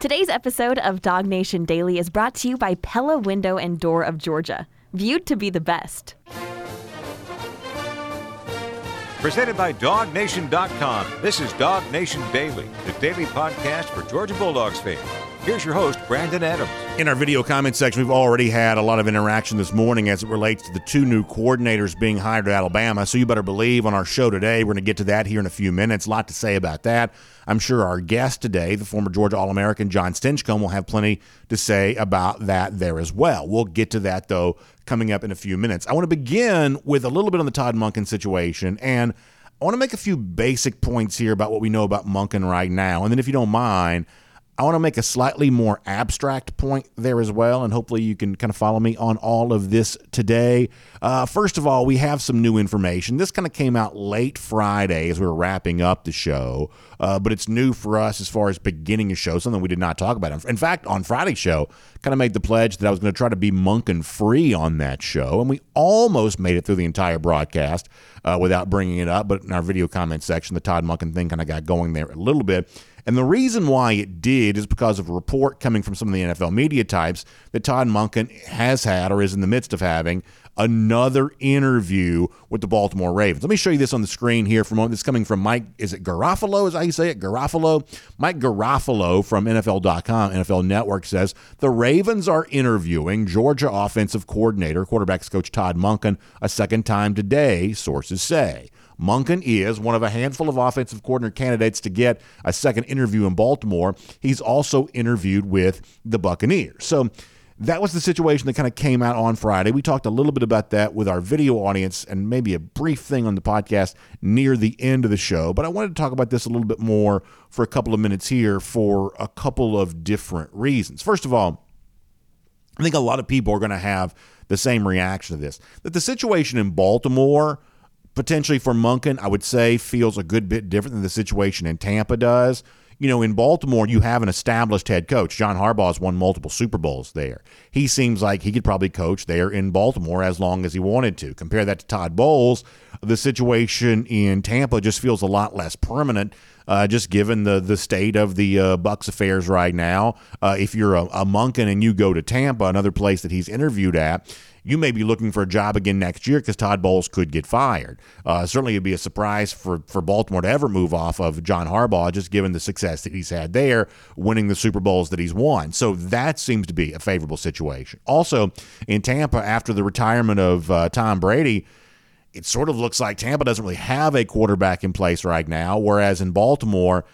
Today's episode of Dawg Nation Daily is brought to you by Pella Window and Door of Georgia, viewed to be the best. Presented by DawgNation.com. This is Dawg Nation Daily, the daily podcast for Georgia Bulldogs fans. Here's your host, Brandon Adams. In our video comment section, we've already had a lot of interaction this morning as it relates to the two new coordinators being hired at Alabama. So you better believe on our show today, we're going to get to that here in a few minutes. A lot to say about that. I'm sure our guest today, the former Georgia All American Jon Stinchcomb, will have plenty to say about that there as well. We'll get to that, though, coming up in a few minutes. I want to begin with a little bit on the Todd Monken situation. And I want to make a few basic points here about what we know about Monken right now. And then, if you don't mind, I want to make a slightly more abstract point there as well, and hopefully you can kind of follow me on all of this today. Uh, first of all, we have some new information. This kind of came out late Friday as we were wrapping up the show, uh, but it's new for us as far as beginning a show, something we did not talk about. In fact, on Friday's show, kind of made the pledge that I was going to try to be Monken free on that show, and we almost made it through the entire broadcast uh, without bringing it up. But in our video comment section, the Todd Monken thing kind of got going there a little bit. And the reason why it did is because of a report coming from some of the NFL media types that Todd Monken has had or is in the midst of having another interview with the Baltimore Ravens. Let me show you this on the screen here for a moment. This is coming from Mike, is it Garafolo? Is how you say it? Garafolo? Mike Garafolo from NFL.com, NFL Network says the Ravens are interviewing Georgia offensive coordinator, quarterbacks coach Todd Monken, a second time today, sources say. Monken is one of a handful of offensive coordinator candidates to get a second interview in Baltimore. He's also interviewed with the Buccaneers. So that was the situation that kind of came out on Friday. We talked a little bit about that with our video audience and maybe a brief thing on the podcast near the end of the show. But I wanted to talk about this a little bit more for a couple of minutes here for a couple of different reasons. First of all, I think a lot of people are going to have the same reaction to this that the situation in Baltimore potentially for Monken, I would say feels a good bit different than the situation in Tampa does. You know, in Baltimore, you have an established head coach. John Harbaugh has won multiple Super Bowls there. He seems like he could probably coach there in Baltimore as long as he wanted to. Compare that to Todd Bowles, the situation in Tampa just feels a lot less permanent. Uh, just given the the state of the uh, Bucs affairs right now, uh, if you're a, a Monken and you go to Tampa, another place that he's interviewed at, you may be looking for a job again next year because Todd Bowles could get fired. Uh, certainly, it'd be a surprise for, for Baltimore to ever move off of John Harbaugh, just given the success that he's had there, winning the Super Bowls that he's won. So that seems to be a favorable situation. Also, in Tampa, after the retirement of uh, Tom Brady, it sort of looks like Tampa doesn't really have a quarterback in place right now, whereas in Baltimore,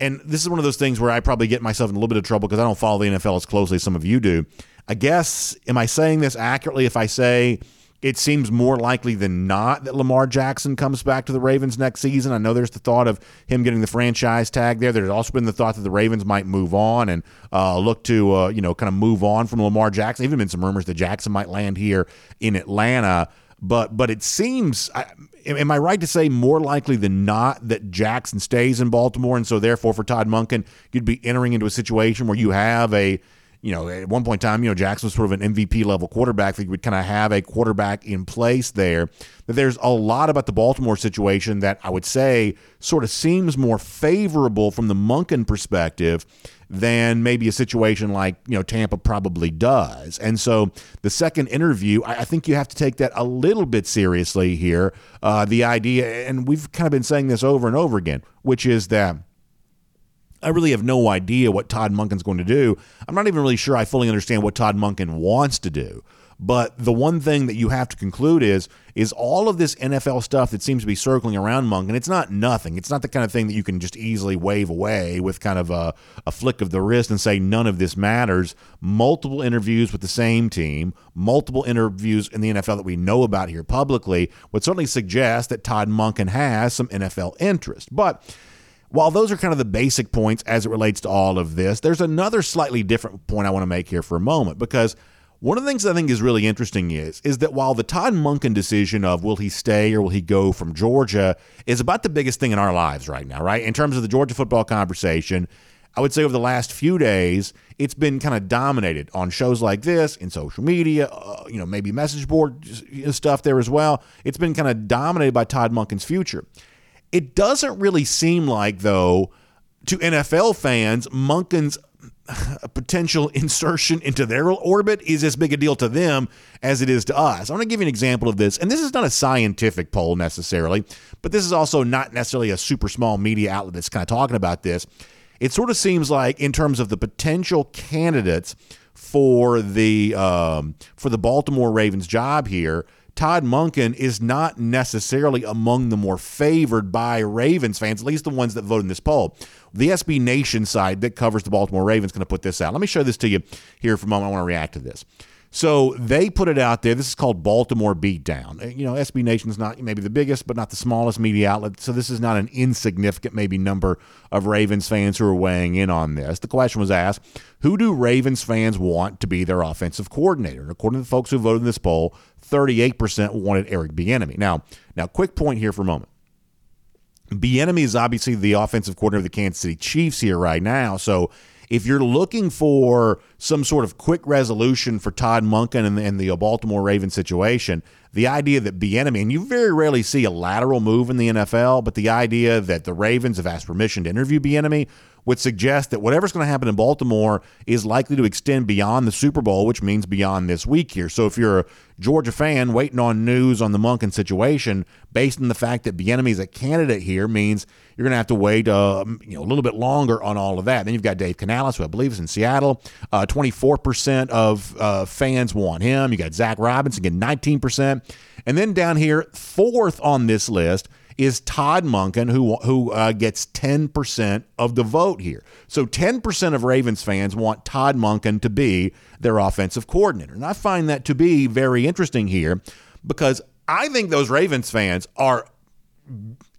and this is one of those things where I probably get myself in a little bit of trouble because I don't follow the NFL as closely as some of you do. I guess, am I saying this accurately if I say it seems more likely than not that Lamar Jackson comes back to the Ravens next season? I know there's the thought of him getting the franchise tag there. There's also been the thought that the Ravens might move on and uh, look to, uh, you know, kind of move on from Lamar Jackson. Even been some rumors that Jackson might land here in Atlanta. But but it seems, am I right to say more likely than not that Jackson stays in Baltimore, and so therefore for Todd Monken, you'd be entering into a situation where you have a you know, at one point in time, you know, Jackson was sort of an MVP level quarterback. That you would kind of have a quarterback in place there. That there's a lot about the Baltimore situation that I would say sort of seems more favorable from the Monken perspective than maybe a situation like you know Tampa probably does. And so the second interview, I, think you have to take that a little bit seriously here. Uh, the idea, and we've kind of been saying this over and over again, which is that I really have no idea what Todd Monken's going to do. I'm not even really sure I fully understand what Todd Monken wants to do. But the one thing that you have to conclude is is all of this NFL stuff that seems to be circling around Monken. It's not nothing. It's not the kind of thing that you can just easily wave away with kind of a, a flick of the wrist and say none of this matters. Multiple interviews with the same team, multiple interviews in the NFL that we know about here publicly would certainly suggest that Todd Monken has some NFL interest. But while those are kind of the basic points as it relates to all of this, there's another slightly different point I want to make here for a moment because one of the things I think is really interesting is is that while the Todd Monken decision of will he stay or will he go from Georgia is about the biggest thing in our lives right now, right? In terms of the Georgia football conversation, I would say over the last few days, it's been kind of dominated on shows like this, in social media, uh, you know, maybe message board stuff there as well. It's been kind of dominated by Todd Monken's future. It doesn't really seem like, though, to NFL fans, Monken's a potential insertion into their orbit is as big a deal to them as it is to us. I want to give you an example of this, and this is not a scientific poll necessarily, but this is also not necessarily a super small media outlet that's kind of talking about this. It sort of seems like, in terms of the potential candidates for the um, for the Baltimore Ravens job here, Todd Monken is not necessarily among the more favored by Ravens fans, at least the ones that vote in this poll. The SB Nation side that covers the Baltimore Ravens going to put this out. Let me show this to you here for a moment. I want to react to this. So they put it out there. This is called Baltimore Beatdown. You know, SB Nation's not maybe the biggest, but not the smallest media outlet. So this is not an insignificant, maybe, number of Ravens fans who are weighing in on this. The question was asked Who do Ravens fans want to be their offensive coordinator? According to the folks who voted in this poll, 38% wanted Eric Bieniemy. Now, now, quick point here for a moment. Bieniemy is obviously the offensive coordinator of the Kansas City Chiefs here right now. So if you're looking for some sort of quick resolution for Todd Monken and, and the uh, Baltimore Ravens situation, the idea that Bieniemy, and you very rarely see a lateral move in the NFL, but the idea that the Ravens have asked permission to interview Bieniemy would suggest that whatever's going to happen in Baltimore is likely to extend beyond the Super Bowl, which means beyond this week here. So if you're a Georgia fan waiting on news on the Monken situation, based on the fact that Bieniemy is a candidate here, means you're going to have to wait uh, you know a little bit longer on all of that. Then you've got Dave Canales, who I believe is in Seattle. Uh, 24% of uh, fans want him. You got Zac Robinson, getting 19%. And then down here, fourth on this list – is Todd Monken, who who uh, gets 10% of the vote here. So 10% of Ravens fans want Todd Monken to be their offensive coordinator. And I find that to be very interesting here because I think those Ravens fans are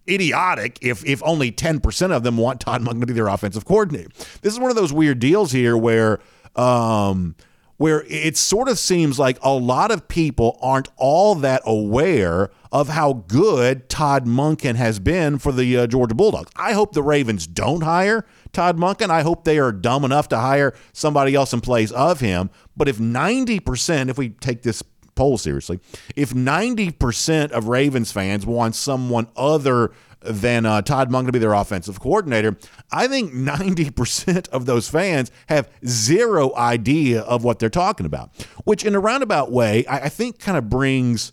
idiotic if if only 10% of them want Todd Monken to be their offensive coordinator. This is one of those weird deals here where um, where it sort of seems like a lot of people aren't all that aware of how good Todd Monken has been for the uh, Georgia Bulldogs. I hope the Ravens don't hire Todd Monken. I hope they are dumb enough to hire somebody else in place of him. But if 90%, if we take this poll seriously, if 90% of Ravens fans want someone other than uh, Todd Monken to be their offensive coordinator, I think 90% of those fans have zero idea of what they're talking about, which in a roundabout way, I, I think kind of brings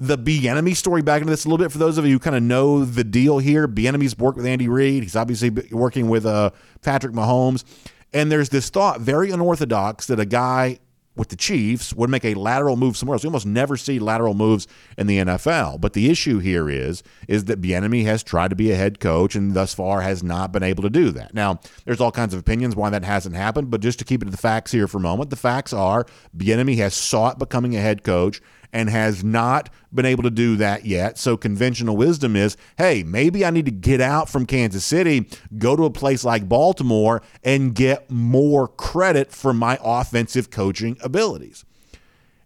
the Bieniemy story back into this a little bit for those of you who kind of know the deal here. Bieniemy's worked with Andy Reid. He's obviously working with uh, Patrick Mahomes. And there's this thought, very unorthodox, that a guy with the Chiefs would make a lateral move somewhere else. We almost never see lateral moves in the NFL. But the issue here is is that Bieniemy has tried to be a head coach and thus far has not been able to do that. Now, there's all kinds of opinions why that hasn't happened, but just to keep it to the facts here for a moment, the facts are Bieniemy has sought becoming a head coach and has not been able to do that yet. So conventional wisdom is, hey, maybe I need to get out from Kansas City, go to a place like Baltimore and get more credit for my offensive coaching abilities.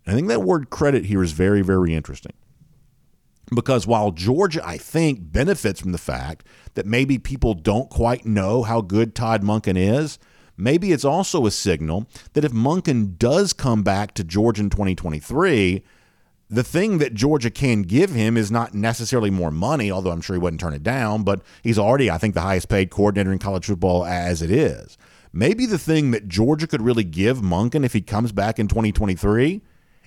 And I think that word credit here is very, very interesting. Because while Georgia, I think, benefits from the fact that maybe people don't quite know how good Todd Monken is, maybe it's also a signal that if Monken does come back to Georgia in 2023, the thing that Georgia can give him is not necessarily more money, although I'm sure he wouldn't turn it down, but he's already, I think, the highest paid coordinator in college football as it is. Maybe the thing that Georgia could really give Monken if he comes back in 2023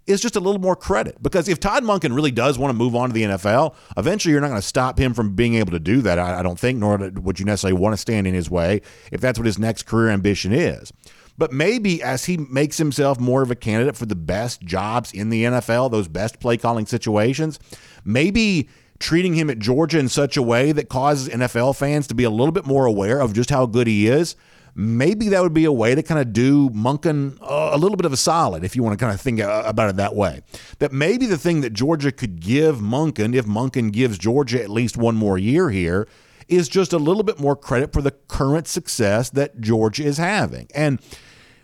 is just a little more credit. Because if Todd Monken really does want to move on to the NFL, eventually you're not going to stop him from being able to do that, I, don't think, nor would you necessarily want to stand in his way if that's what his next career ambition is. But maybe as he makes himself more of a candidate for the best jobs in the NFL, those best play calling situations, maybe treating him at Georgia in such a way that causes NFL fans to be a little bit more aware of just how good he is. Maybe that would be a way to kind of do Monken a little bit of a solid, if you want to kind of think uh, about it that way. That maybe the thing that Georgia could give Monken, if Monken gives Georgia at least one more year here, is just a little bit more credit for the current success that Georgia is having. And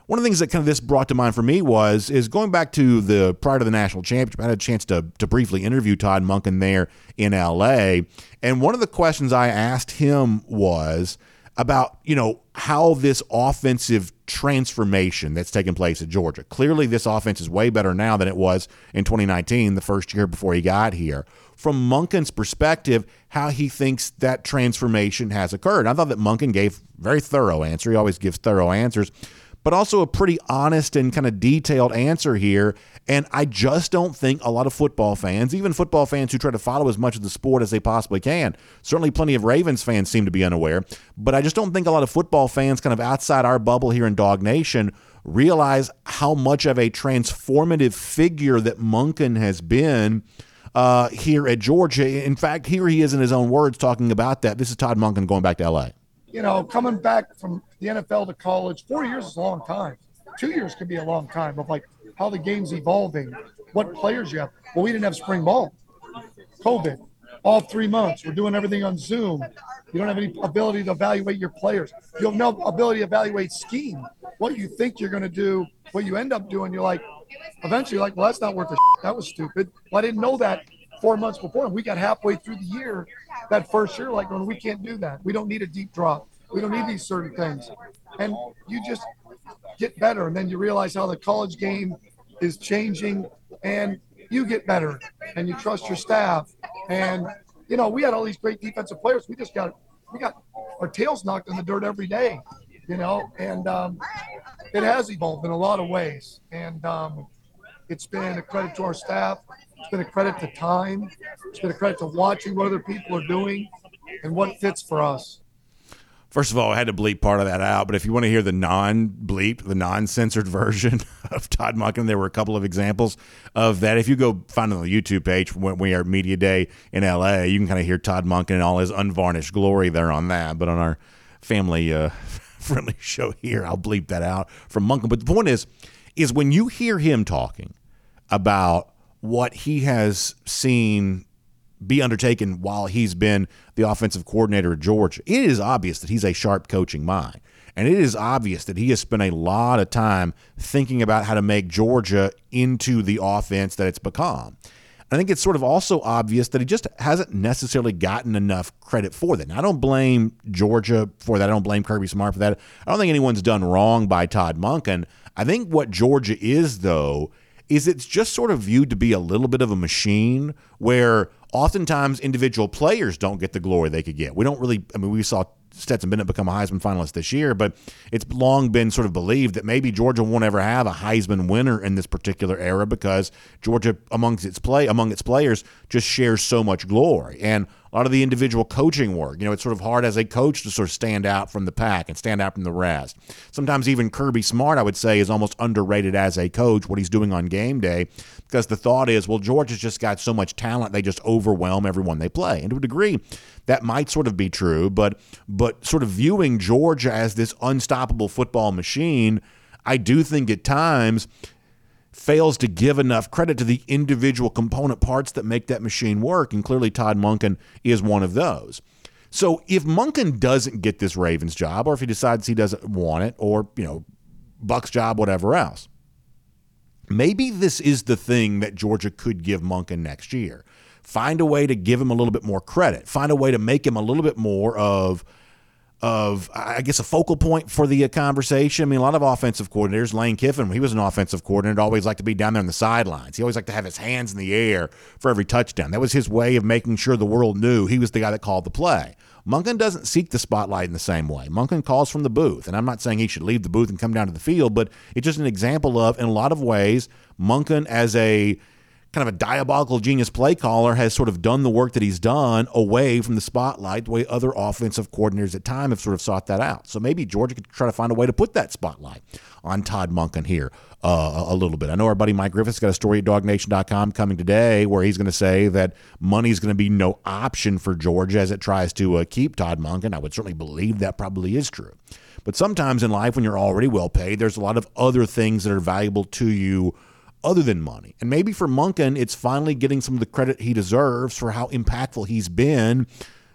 one of the things that kind of this brought to mind for me was is going back to the prior to the national championship. I had a chance to to briefly interview Todd Monken there in L.A. And one of the questions I asked him was. About you know how this offensive transformation that's taken place at Georgia. Clearly, this offense is way better now than it was in 2019, the first year before he got here. From Monken's perspective, how he thinks that transformation has occurred. I thought that Munkin gave very thorough answer. He always gives thorough answers, but also a pretty honest and kind of detailed answer here. And I just don't think a lot of football fans, even football fans who try to follow as much of the sport as they possibly can, certainly plenty of Ravens fans seem to be unaware, but I just don't think a lot of football fans, kind of outside our bubble here in Dawg Nation, realize how much of a transformative figure that Monken has been. Uh, here at Georgia. In fact, here he is in his own words talking about that. This is Todd Monken going back to LA. You know, coming back from the NFL to college, four years is a long time. Two years could be a long time of like how the game's evolving, what players you have. Well, we didn't have spring ball, COVID, all three months. We're doing everything on Zoom. You don't have any ability to evaluate your players. You have no ability to evaluate scheme. What you think you're going to do, what you end up doing, you're like, eventually, like, well, that's not worth it. That was stupid. Well, I didn't know that four months before. And we got halfway through the year, that first year, like, when we can't do that. We don't need a deep drop. We don't need these certain things. And you just get better. And then you realize how the college game is changing and you get better and you trust your staff. And, you know, we had all these great defensive players. We just got, we got our tails knocked in the dirt every day, you know, and um, it has evolved in a lot of ways. And um, it's been a credit to our staff. It's been a credit to time. It's been a credit to watching what other people are doing and what fits for us. First of all, I had to bleep part of that out, but if you want to hear the non bleep, the non censored version of Todd Monken, there were a couple of examples of that. If you go find it on the YouTube page when we are Media Day in LA, you can kind of hear Todd Monken and all his unvarnished glory there on that. But on our family uh, friendly show here, I'll bleep that out from Monken. But the point is, is when you hear him talking about what he has seen be undertaken while he's been the offensive coordinator at Georgia. It is obvious that he's a sharp coaching mind. And it is obvious that he has spent a lot of time thinking about how to make Georgia into the offense that it's become. I think it's sort of also obvious that he just hasn't necessarily gotten enough credit for that. I don't blame Georgia for that. I don't blame Kirby Smart for that. I don't think anyone's done wrong by Todd Monken. I think what Georgia is, though, is it's just sort of viewed to be a little bit of a machine where oftentimes individual players don't get the glory they could get. We don't really, I mean, we saw Stetson Bennett become a Heisman finalist this year, but it's long been sort of believed that maybe Georgia won't ever have a Heisman winner in this particular era because Georgia, amongst its play, among its players, just shares so much glory. And a lot of the individual coaching work. You know, it's sort of hard as a coach to sort of stand out from the pack and stand out from the rest. Sometimes even Kirby Smart, I would say, is almost underrated as a coach, what he's doing on game day, because the thought is, well, Georgia's just got so much talent, they just overwhelm everyone they play. And to a degree, that might sort of be true, but but sort of viewing Georgia as this unstoppable football machine, I do think at times fails to give enough credit to the individual component parts that make that machine work. And clearly, Todd Monken is one of those. So if Monken doesn't get this Ravens job, or if he decides he doesn't want it, or, you know, Bucs job, whatever else, maybe this is the thing that Georgia could give Monken next year. Find a way to give him a little bit more credit. Find a way to make him a little bit more of of, I guess, a focal point for the uh, conversation. I mean, a lot of offensive coordinators, Lane Kiffin, he was an offensive coordinator, always liked to be down there on the sidelines. He always liked to have his hands in the air for every touchdown. That was his way of making sure the world knew he was the guy that called the play. Monken doesn't seek the spotlight in the same way. Monken calls from the booth, and I'm not saying he should leave the booth and come down to the field, but it's just an example of, in a lot of ways, Monken as a kind of a diabolical genius play caller has sort of done the work that he's done away from the spotlight the way other offensive coordinators at time have sort of sought that out. So maybe Georgia could try to find a way to put that spotlight on Todd Monken here uh, a little bit. I know our buddy Mike Griffith's got a story at dawgnation.com coming today where he's going to say that money is going to be no option for Georgia as it tries to uh, keep Todd Monken. I would certainly believe that probably is true. But sometimes in life, when you're already well paid, there's a lot of other things that are valuable to you other than money. And maybe for Monken, it's finally getting some of the credit he deserves for how impactful he's been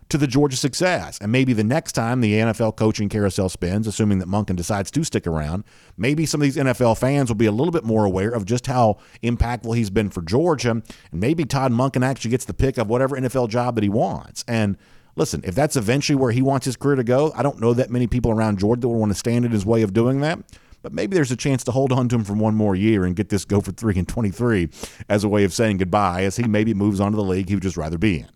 to the Georgia success. And maybe the next time the NFL coaching carousel spins, assuming that Monken decides to stick around, maybe some of these NFL fans will be a little bit more aware of just how impactful he's been for Georgia. And maybe Todd Monken actually gets the pick of whatever NFL job that he wants. And listen, if that's eventually where he wants his career to go, I don't know that many people around Georgia that would want to stand in his way of doing that. But maybe there's a chance to hold on to him for one more year and get this go for three and 23 as a way of saying goodbye as he maybe moves on to the league he would just rather be in.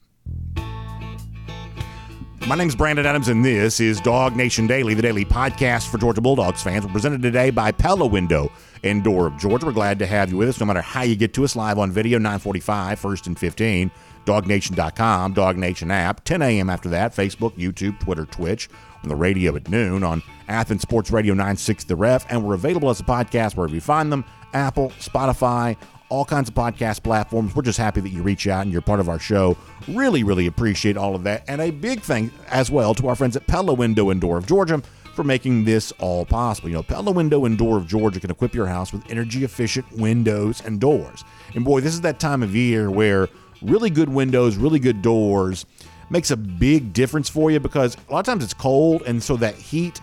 My name's Brandon Adams, and this is Dawg Nation Daily, the daily podcast for Georgia Bulldogs fans. We're presented today by Pella Window and Door of Georgia. We're glad to have you with us, no matter how you get to us live on video, 945, first and 15, dawgnation.com, Dawg Nation app, 10 a.m. after that, Facebook, YouTube, Twitter, Twitch, the radio at noon, on Athens Sports Radio 96 The Ref, and we're available as a podcast wherever you find them Apple, Spotify, all kinds of podcast platforms. We're just happy that you reach out and you're part of our show. Really, really appreciate all of that. And a big thank as well to our friends at Pella Window and Door of Georgia for making this all possible. You know, Pella Window and Door of Georgia can equip your house with energy efficient windows and doors. And boy, this is that time of year where really good windows, really good doors makes a big difference for you because a lot of times it's cold and so that heat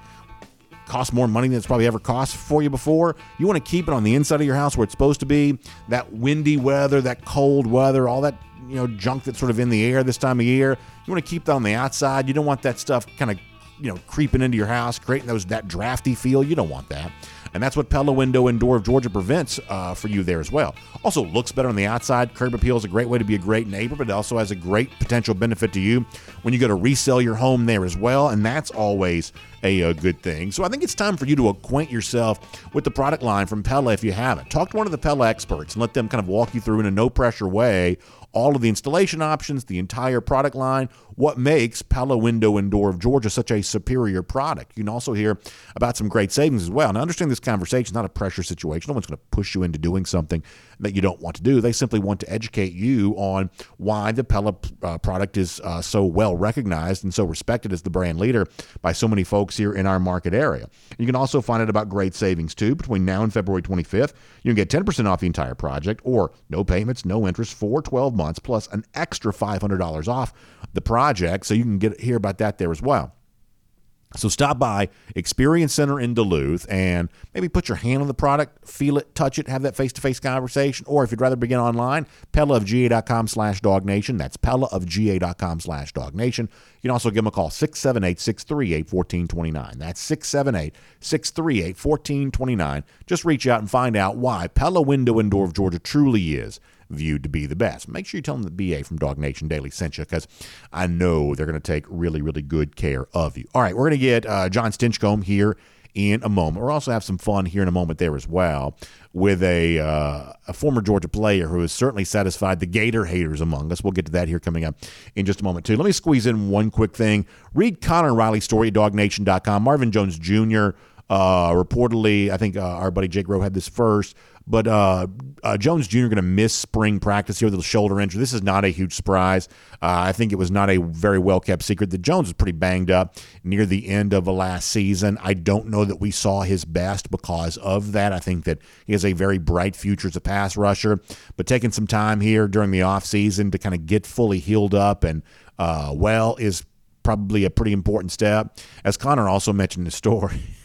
costs more money than it's probably ever cost for you before. You want to keep it on the inside of your house where it's supposed to be. That windy weather, that cold weather, all that you know junk that's sort of in the air this time of year. You want to keep that on the outside. You don't want that stuff kind of you know creeping into your house, creating those that drafty feel. You don't want that. And that's what Pella Window and Door of Georgia prevents uh, for you there as well. Also, looks better on the outside. Curb appeal is a great way to be a great neighbor, but it also has a great potential benefit to you when you go to resell your home there as well. And that's always a, a, good thing. So I think it's time for you to acquaint yourself with the product line from Pella if you haven't. Talk to one of the Pella experts and let them kind of walk you through in a no pressure way all of the installation options, the entire product line, what makes Pella Window and Door of Georgia such a superior product. You can also hear about some great savings as well. Now, understand this conversation is not a pressure situation. No one's going to push you into doing something that you don't want to do. They simply want to educate you on why the Pella uh, product is uh, so well recognized and so respected as the brand leader by so many folks here in our market area. You can also find out about great savings too between now and February 25th. You can get 10% off the entire project or no payments, no interest for 12 months plus an extra $500 off the project. So you can get hear about that there as well. So stop by Experience Center in Duluth and maybe put your hand on the product, feel it, touch it, have that face-to-face conversation. Or if you'd rather begin online, pellaofga.com slash dognation. That's pellaofga.com slash dognation. You can also give them a call, 678-638-1429. That's 678-638-1429. Just reach out and find out why Pella Window and Door of Georgia truly is viewed to be the best. Make sure you tell them the BA from Dawg Nation Daily sent you because I know they're going to take really, really good care of you. All right, we're going to get uh, Jon Stinchcomb here in a moment. We'll also have some fun here in a moment there as well with a uh, a former Georgia player who has certainly satisfied the Gator haters among us. We'll get to that here coming up in just a moment too. Let me squeeze in one quick thing. Read Connor Riley's story at DawgNation.com. Marvin Jones Jr. Uh, reportedly, I think uh, our buddy Jake Rowe had this first, but uh, uh Jones Jr. going to miss spring practice here with a shoulder injury. This is not a huge surprise. Uh, I think it was not a very well kept secret that Jones was pretty banged up near the end of the last season. I don't know that we saw his best because of that. I think that he has a very bright future as a pass rusher, but taking some time here during the offseason to kind of get fully healed up and uh, well is probably a pretty important step. As Connor also mentioned in the story.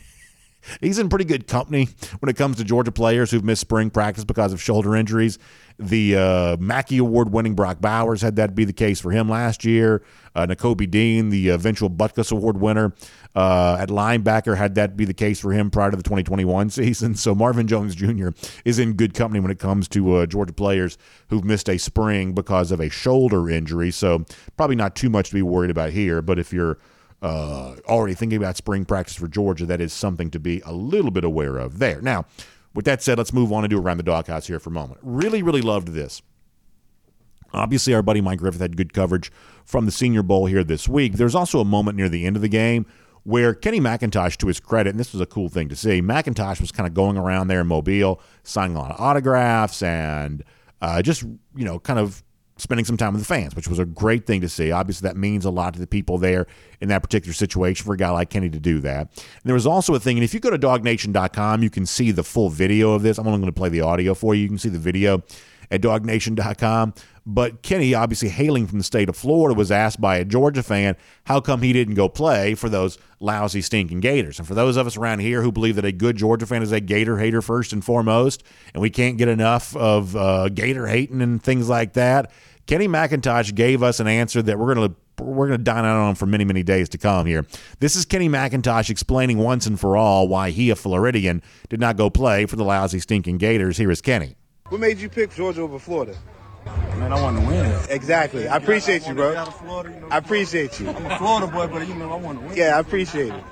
he's in pretty good company when it comes to Georgia players who've missed spring practice because of shoulder injuries. The uh, Mackey Award winning Brock Bowers had that be the case for him last year. Uh, Nakobe Dean, the eventual Butkus Award winner uh, at linebacker, had that be the case for him prior to the 2021 season. So Marvin Jones Jr. is in good company when it comes to uh, Georgia players who've missed a spring because of a shoulder injury. So probably not too much to be worried about here. But if you're uh, already thinking about spring practice for Georgia, that is something to be a little bit aware of there. Now, with that said, let's move on and do around the doghouse here for a moment. Really, really loved this. Obviously, our buddy Mike Griffith had good coverage from the Senior Bowl here this week. There's also a moment near the end of the game where Kenny McIntosh, to his credit, and this was a cool thing to see, McIntosh was kind of going around there in Mobile, signing a lot of autographs and uh, just, you know, kind of spending some time with the fans, which was a great thing to see. Obviously, that means a lot to the people there in that particular situation for a guy like Kenny to do that. And there was also a thing, and if you go to dawgnation.com, you can see the full video of this. I'm only going to play the audio for you. You can see the video at dawgnation.com. But Kenny, obviously hailing from the state of Florida, was asked by a Georgia fan how come he didn't go play for those lousy, stinking Gators. And for those of us around here who believe that a good Georgia fan is a Gator hater first and foremost, and we can't get enough of uh, Gator hating and things like that, Kenny McIntosh gave us an answer that we're going to we're going to dine out on for many, many days to come here. This is Kenny McIntosh explaining once and for all why he, a Floridian, did not go play for the lousy, stinking Gators. Here is Kenny. What made you pick Georgia over Florida? Man, I want to win. Exactly. I appreciate you, bro. Florida, you know, I appreciate you. I'm a Florida boy, but you know I want to win. Yeah, I appreciate it.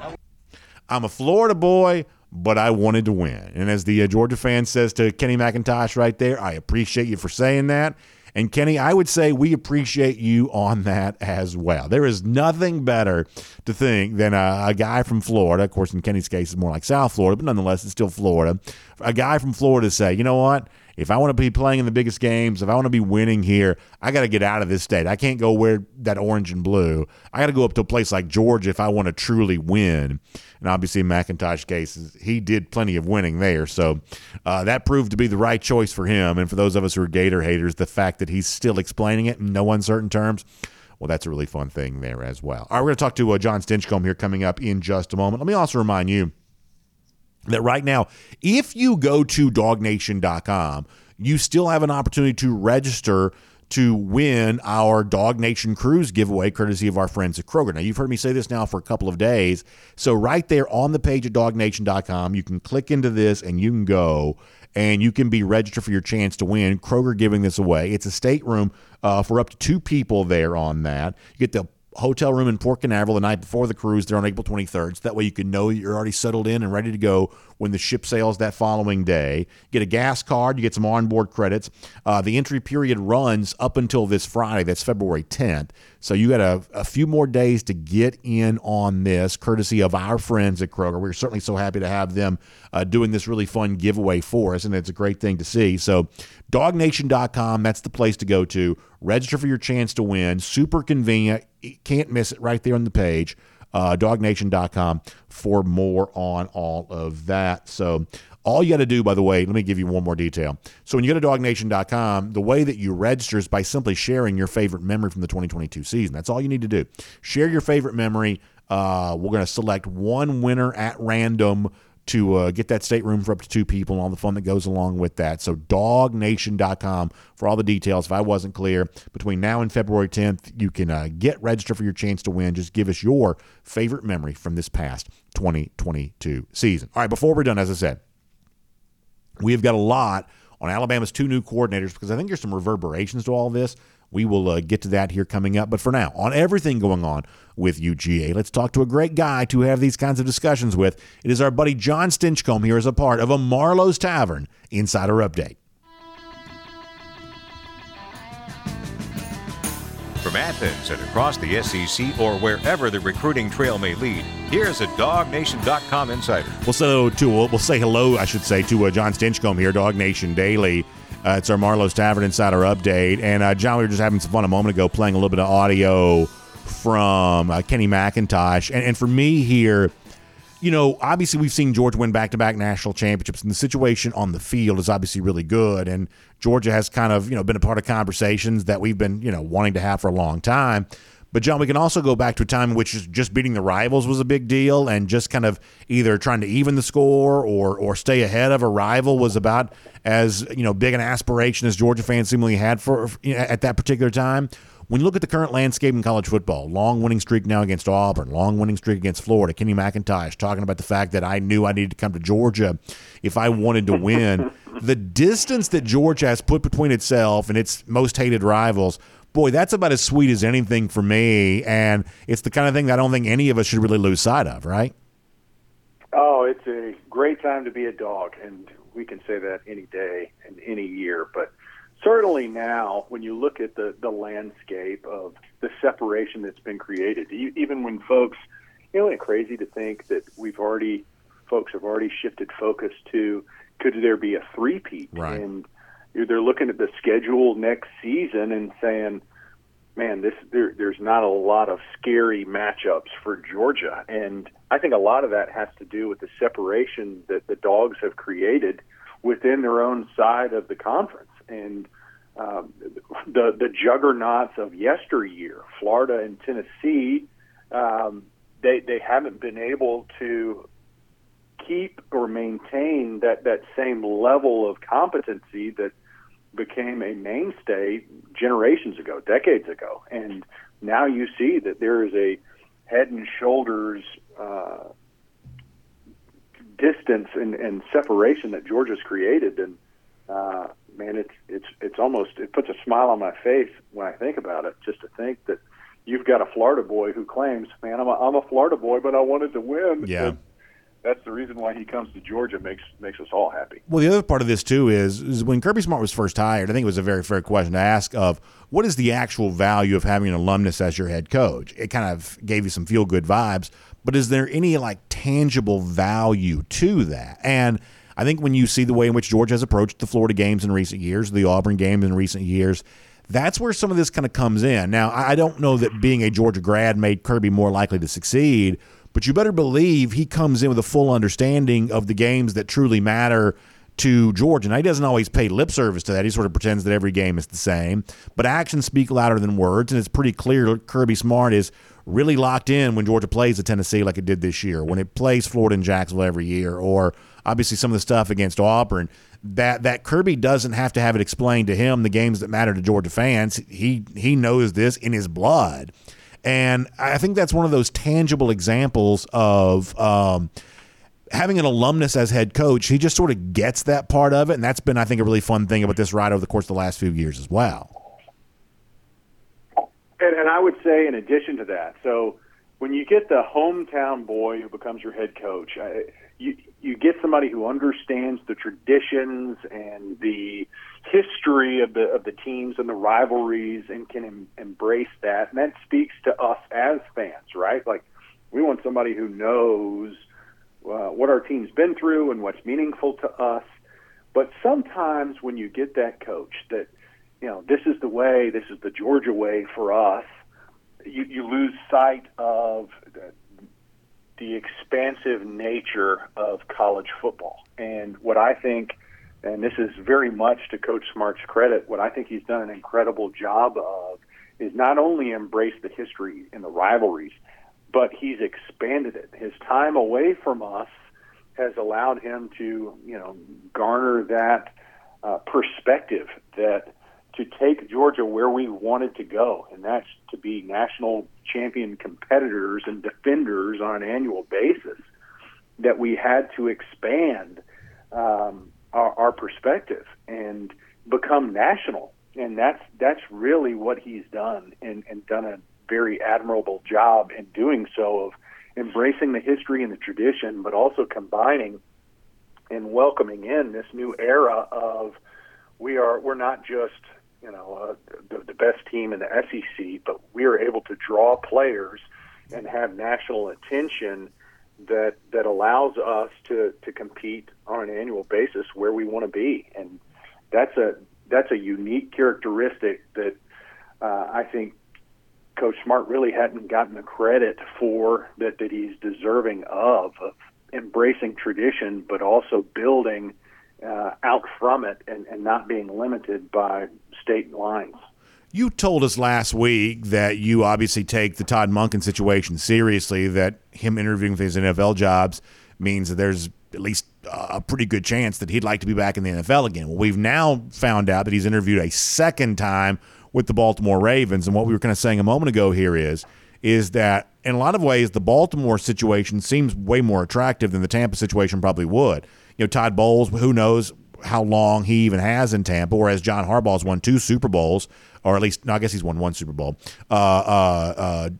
I'm a Florida boy, but I wanted to win. And as the uh, Georgia fan says to Kenny McIntosh right there, I appreciate you for saying that. And Kenny, I would say we appreciate you on that as well. There is nothing better to think than a, a, guy from Florida. Of course, in Kenny's case, it's more like South Florida, but nonetheless, it's still Florida. A guy from Florida say, you know what? If I want to be playing in the biggest games, if I want to be winning here, I got to get out of this state. I can't go wear that orange and blue. I got to go up to a place like Georgia if I want to truly win. And obviously, in McIntosh cases, he did plenty of winning there. So uh, that proved to be the right choice for him. And for those of us who are Gator haters, the fact that he's still explaining it in no uncertain terms, well, that's a really fun thing there as well. All right, we're going to talk to uh, Jon Stinchcomb here coming up in just a moment. Let me also remind you that right now, if you go to dawgnation.com, you still have an opportunity to register to win our Dawg Nation Cruise giveaway, courtesy of our friends at Kroger. Now, you've heard me say this now for a couple of days. So, right there on the page at dawgnation.com, you can click into this and you can go and you can be registered for your chance to win. Kroger giving this away. It's a stateroom uh, for up to two people there on that. You get the hotel room in Port Canaveral the night before the cruise there on April 23rd. So that way you can know you're already settled in and ready to go when the ship sails that following day. You get a gas card, you get some onboard credits. Uh, the entry period runs up until this Friday, that's February 10th. So you got a, a few more days to get in on this, courtesy of our friends at Kroger. We're certainly so happy to have them uh, doing this really fun giveaway for us, and it's a great thing to see. So, dawgnation.com, that's the place to go to. Register for your chance to win. Super convenient. Can't miss it right there on the page. Uh, dawgnation.com for more on all of that. So, all you got to do, by the way, let me give you one more detail. So when you go to dawgnation.com, the way that you register is by simply sharing your favorite memory from the 2022 season. That's all you need to do. Share your favorite memory. Uh, we're going to select one winner at random to uh, get that stateroom for up to two people and all the fun that goes along with that. So, dawgnation.com for all the details. If I wasn't clear, between now and February 10th, you can uh, get registered for your chance to win. Just give us your favorite memory from this past 2022 season. All right, before we're done, as I said, we have got a lot on Alabama's two new coordinators because I think there's some reverberations to all this. We will uh, get to that here coming up. But for now, on everything going on with UGA, let's talk to a great guy to have these kinds of discussions with. It is our buddy Jon Stinchcomb here as a part of a Marlowe's Tavern Insider Update. Athens and across the SEC or wherever the recruiting trail may lead, here's a DawgNation.com insider. Well, so to we'll say hello, I should say, to uh, Jon Stinchcomb here, Dawg Nation Daily. Uh, it's our Marlowe's Tavern Insider update. And uh, Jon, we were just having some fun a moment ago playing a little bit of audio from uh, Kenny McIntosh. And, and for me here, you know, obviously we've seen Georgia win back to back national championships, and the situation on the field is obviously really good. And Georgia has kind of, you know, been a part of conversations that we've been, you know, wanting to have for a long time. But Jon, we can also go back to a time in which just beating the rivals was a big deal, and just kind of either trying to even the score or or stay ahead of a rival was about as you know big an aspiration as Georgia fans seemingly had for at that particular time. When you look at the current landscape in college football, long winning streak now against Auburn, long winning streak against Florida, Kenny McIntosh talking about the fact that I knew I needed to come to Georgia if I wanted to win. the distance that Georgia has put between itself and its most hated rivals boy, that's about as sweet as anything for me. And it's the kind of thing that I don't think any of us should really lose sight of, right? Oh, it's a great time to be a dog, and we can say that any day and any year. But certainly now, when you look at the, the landscape of the separation that's been created, even when folks, you know, it's crazy to think that we've already, folks have already shifted focus to could there be a three-peat? Right. And they're looking at the schedule next season and saying, "Man, this there, there's not a lot of scary matchups for Georgia." And I think a lot of that has to do with the separation that the Dogs have created within their own side of the conference and um, the the juggernauts of yesteryear, Florida and Tennessee. Um, they they haven't been able to keep or maintain that that same level of competency that became a mainstay generations ago, decades ago, and now you see that there is a head and shoulders uh, distance and, and separation that Georgia's created, and uh, man, it's it's it's almost it puts a smile on my face when I think about it. Just to think that you've got a Florida boy who claims, "Man, I'm a, I'm a Florida boy, but I wanted to win." Yeah. And that's the reason why he comes to Georgia. makes makes us all happy. Well, the other part of this too is, is when Kirby Smart was first hired. I think it was a very fair question to ask of what is the actual value of having an alumnus as your head coach. It kind of gave you some feel good vibes, but is there any like tangible value to that? And I think when you see the way in which Georgia has approached the Florida games in recent years, the Auburn games in recent years, that's where some of this kind of comes in. Now, I don't know that being a Georgia grad made Kirby more likely to succeed, but you better believe he comes in with a full understanding of the games that truly matter to Georgia. Now, he doesn't always pay lip service to that. He sort of pretends that every game is the same, but actions speak louder than words, and it's pretty clear Kirby Smart is really locked in when Georgia plays at Tennessee like it did this year, when it plays Florida and Jacksonville every year, or obviously some of the stuff against Auburn. That that Kirby doesn't have to have it explained to him the games that matter to Georgia fans. He he knows this in his blood, and I think that's one of those tangible examples of. Um, having an alumnus as head coach, he just sort of gets that part of it, and that's been, I think, a really fun thing about this ride over the course of the last few years as well. And, and I would say, in addition to that, so when you get the hometown boy who becomes your head coach, I, you you get somebody who understands the traditions and the history of the of the teams and the rivalries and can em, embrace that, and that speaks to us as fans, right? Like we want somebody who knows uh, what our team's been through and what's meaningful to us. But sometimes when you get that coach that, you know, this is the way, this is the Georgia way for us, you, you lose sight of the expansive nature of college football. And what I think, and this is very much to Coach Smart's credit, what I think he's done an incredible job of is not only embrace the history and the rivalries, but he's expanded it. His time away from us has allowed him to, you know, garner that uh, perspective that to take Georgia where we wanted to go, and that's to be national champion competitors and defenders on an annual basis. That we had to expand um, our, our perspective and become national, and that's that's really what he's done and, and done a very admirable job in doing so of embracing the history and the tradition, but also combining and welcoming in this new era of we are we're not just you know uh, the, the best team in the SEC, but we are able to draw players and have national attention that that allows us to to compete on an annual basis where we want to be, and that's a that's a unique characteristic that uh, I think Coach Smart really hadn't gotten the credit for that that he's deserving of, of embracing tradition, but also building uh, out from it and, and not being limited by state lines. You told us last week that you obviously take the Todd Monken situation seriously, that him interviewing for his NFL jobs means that there's at least a pretty good chance that he'd like to be back in the NFL again. Well, we've now found out that he's interviewed a second time with the Baltimore Ravens. And what we were kind of saying a moment ago here is is that in a lot of ways the Baltimore situation seems way more attractive than the Tampa situation probably would. You know, Todd Bowles, who knows how long he even has in Tampa, whereas John Harbaugh's won two Super Bowls, or at least, no, I guess he's won one Super Bowl. Uh, uh, uh,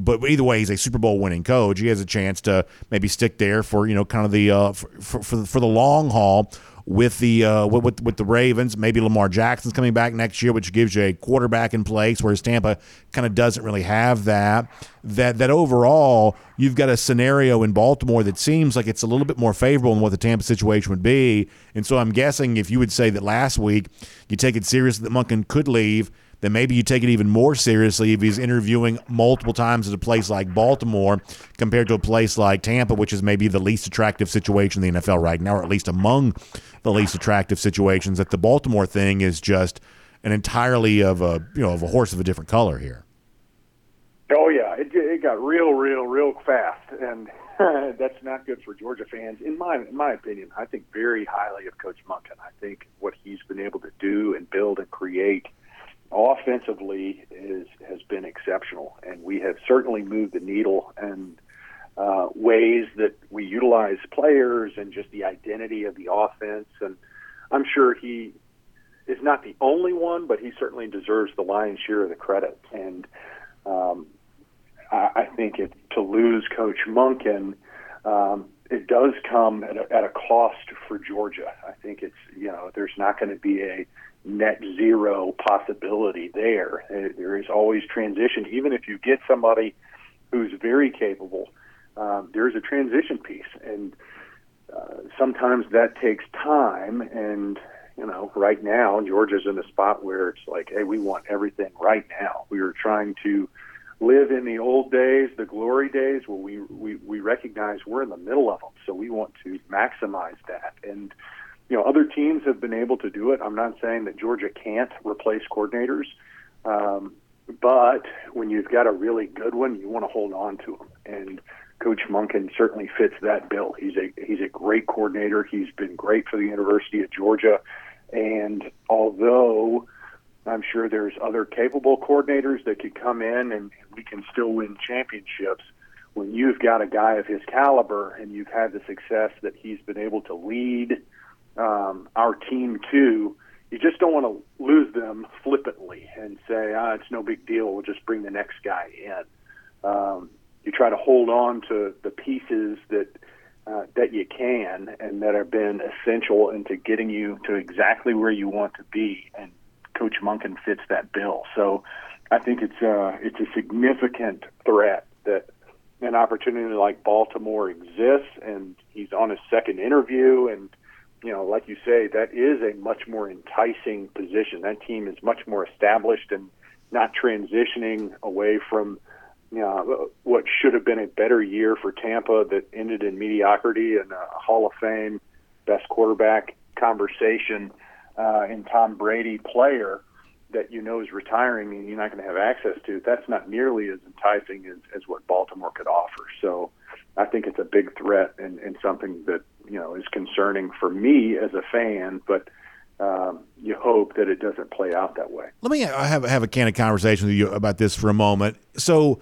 but either way, he's a Super Bowl winning coach. He has a chance to maybe stick there for you know kind of the uh, for, for for the long haul with the uh, with with the Ravens. Maybe Lamar Jackson's coming back next year, which gives you a quarterback in place, whereas Tampa kind of doesn't really have that. That that overall, you've got a scenario in Baltimore that seems like it's a little bit more favorable than what the Tampa situation would be. And so I'm guessing if you would say that last week you take it seriously that Monken could leave then maybe you take it even more seriously if he's interviewing multiple times at a place like Baltimore compared to a place like Tampa, which is maybe the least attractive situation in the NFL right now, or at least among the least attractive situations. That the Baltimore thing is just an entirely of a you know of a horse of a different color here. Oh yeah, it, it got real, real, real fast, and that's not good for Georgia fans. In my in my opinion, I think very highly of Coach Monken. I think what he's been able to do and build and create offensively is has been exceptional, and we have certainly moved the needle and uh, ways that we utilize players and just the identity of the offense. And I'm sure he is not the only one, but he certainly deserves the lion's share of the credit. And um, I, I think it, to lose Coach Monken, um, it does come at a, at a cost for Georgia. I think it's you know there's not going to be a net zero possibility there. There is always transition, even if you get somebody who's very capable. Um, there's a transition piece, and uh, sometimes that takes time. And you know, right now Georgia's in a spot where it's like, hey, we want everything right now. We are trying to live in the old days, the glory days, where we we we recognize we're in the middle of them. So we want to maximize that. And you know, other teams have been able to do it. I'm not saying that Georgia can't replace coordinators, um, but when you've got a really good one, you want to hold on to them. And Coach Monken certainly fits that bill. He's a he's a great coordinator. He's been great for the University of Georgia, and although I'm sure there's other capable coordinators that could come in and we can still win championships. When you've got a guy of his caliber and you've had the success that he's been able to lead um, our team too. you just don't want to lose them flippantly and say, ah, it's no big deal. We'll just bring the next guy in. Um, you try to hold on to the pieces that uh, that you can and that have been essential into getting you to exactly where you want to be. And Coach Monken fits that bill. So I think it's uh, it's a significant threat that an opportunity like Baltimore exists, and he's on his second interview, and you know, like you say, that is a much more enticing position. That team is much more established and not transitioning away from you know what should have been a better year for Tampa that ended in mediocrity and a Hall of Fame best quarterback conversation uh, in Tom Brady player that you know is retiring and you're not going to have access to, that's not nearly as enticing as, as what Baltimore could offer. So I think it's a big threat and, and something that, you know, is concerning for me as a fan, but um, you hope that it doesn't play out that way. Let me I have, have a candid conversation with you about this for a moment. So,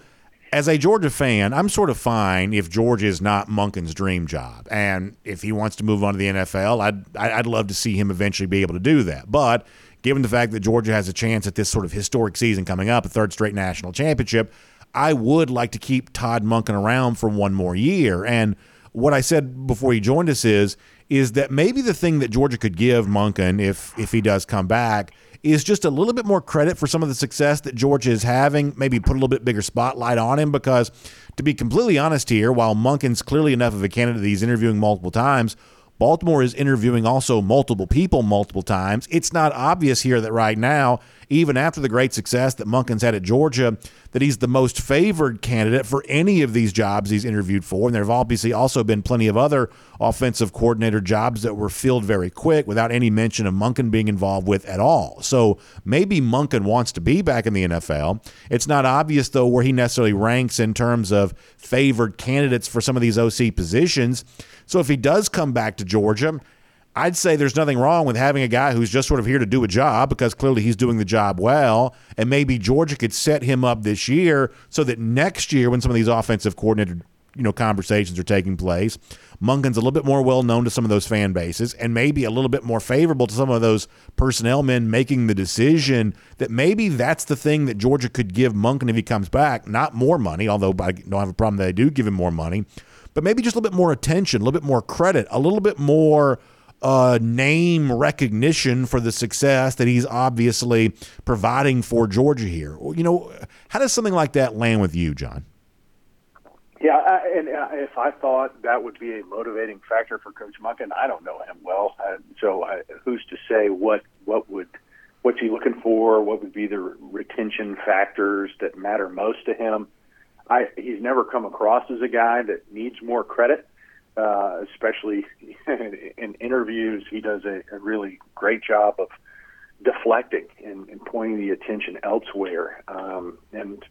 as a Georgia fan, I'm sort of fine if Georgia is not Monken's dream job, and if he wants to move on to the NFL, I'd I'd love to see him eventually be able to do that. But given the fact that Georgia has a chance at this sort of historic season coming up, a third straight national championship, I would like to keep Todd Monken around for one more year. And what I said before he joined us is is that maybe the thing that Georgia could give Monken if if he does come back is just a little bit more credit for some of the success that Georgia is having, maybe put a little bit bigger spotlight on him because to be completely honest here, while Monken's clearly enough of a candidate that he's interviewing multiple times, Baltimore is interviewing also multiple people multiple times. It's not obvious here that right now, even after the great success that Monken's had at Georgia, that he's the most favored candidate for any of these jobs he's interviewed for. And there have obviously also been plenty of other offensive coordinator jobs that were filled very quick without any mention of Monken being involved with at all. So maybe Monken wants to be back in the NFL. It's not obvious, though, where he necessarily ranks in terms of favored candidates for some of these OC positions. So if he does come back to Georgia, I'd say there's nothing wrong with having a guy who's just sort of here to do a job because clearly he's doing the job well. And maybe Georgia could set him up this year so that next year, when some of these offensive coordinator you know conversations are taking place, Monken's a little bit more well known to some of those fan bases and maybe a little bit more favorable to some of those personnel men making the decision that maybe that's the thing that Georgia could give Monken if he comes back. Not more money, although I don't have a problem that they do give him more money but maybe just a little bit more attention, a little bit more credit, a little bit more uh, name recognition for the success that he's obviously providing for Georgia here. You know, how does something like that land with you, Jon? Yeah, I, and uh, if I thought that would be a motivating factor for Coach Monken, I don't know him well, so I, who's to say what what would what's he looking for? What would be the retention factors that matter most to him? I he's never come across as a guy that needs more credit, uh, especially in interviews. He does a, a really great job of deflecting and, and pointing the attention elsewhere. Um, and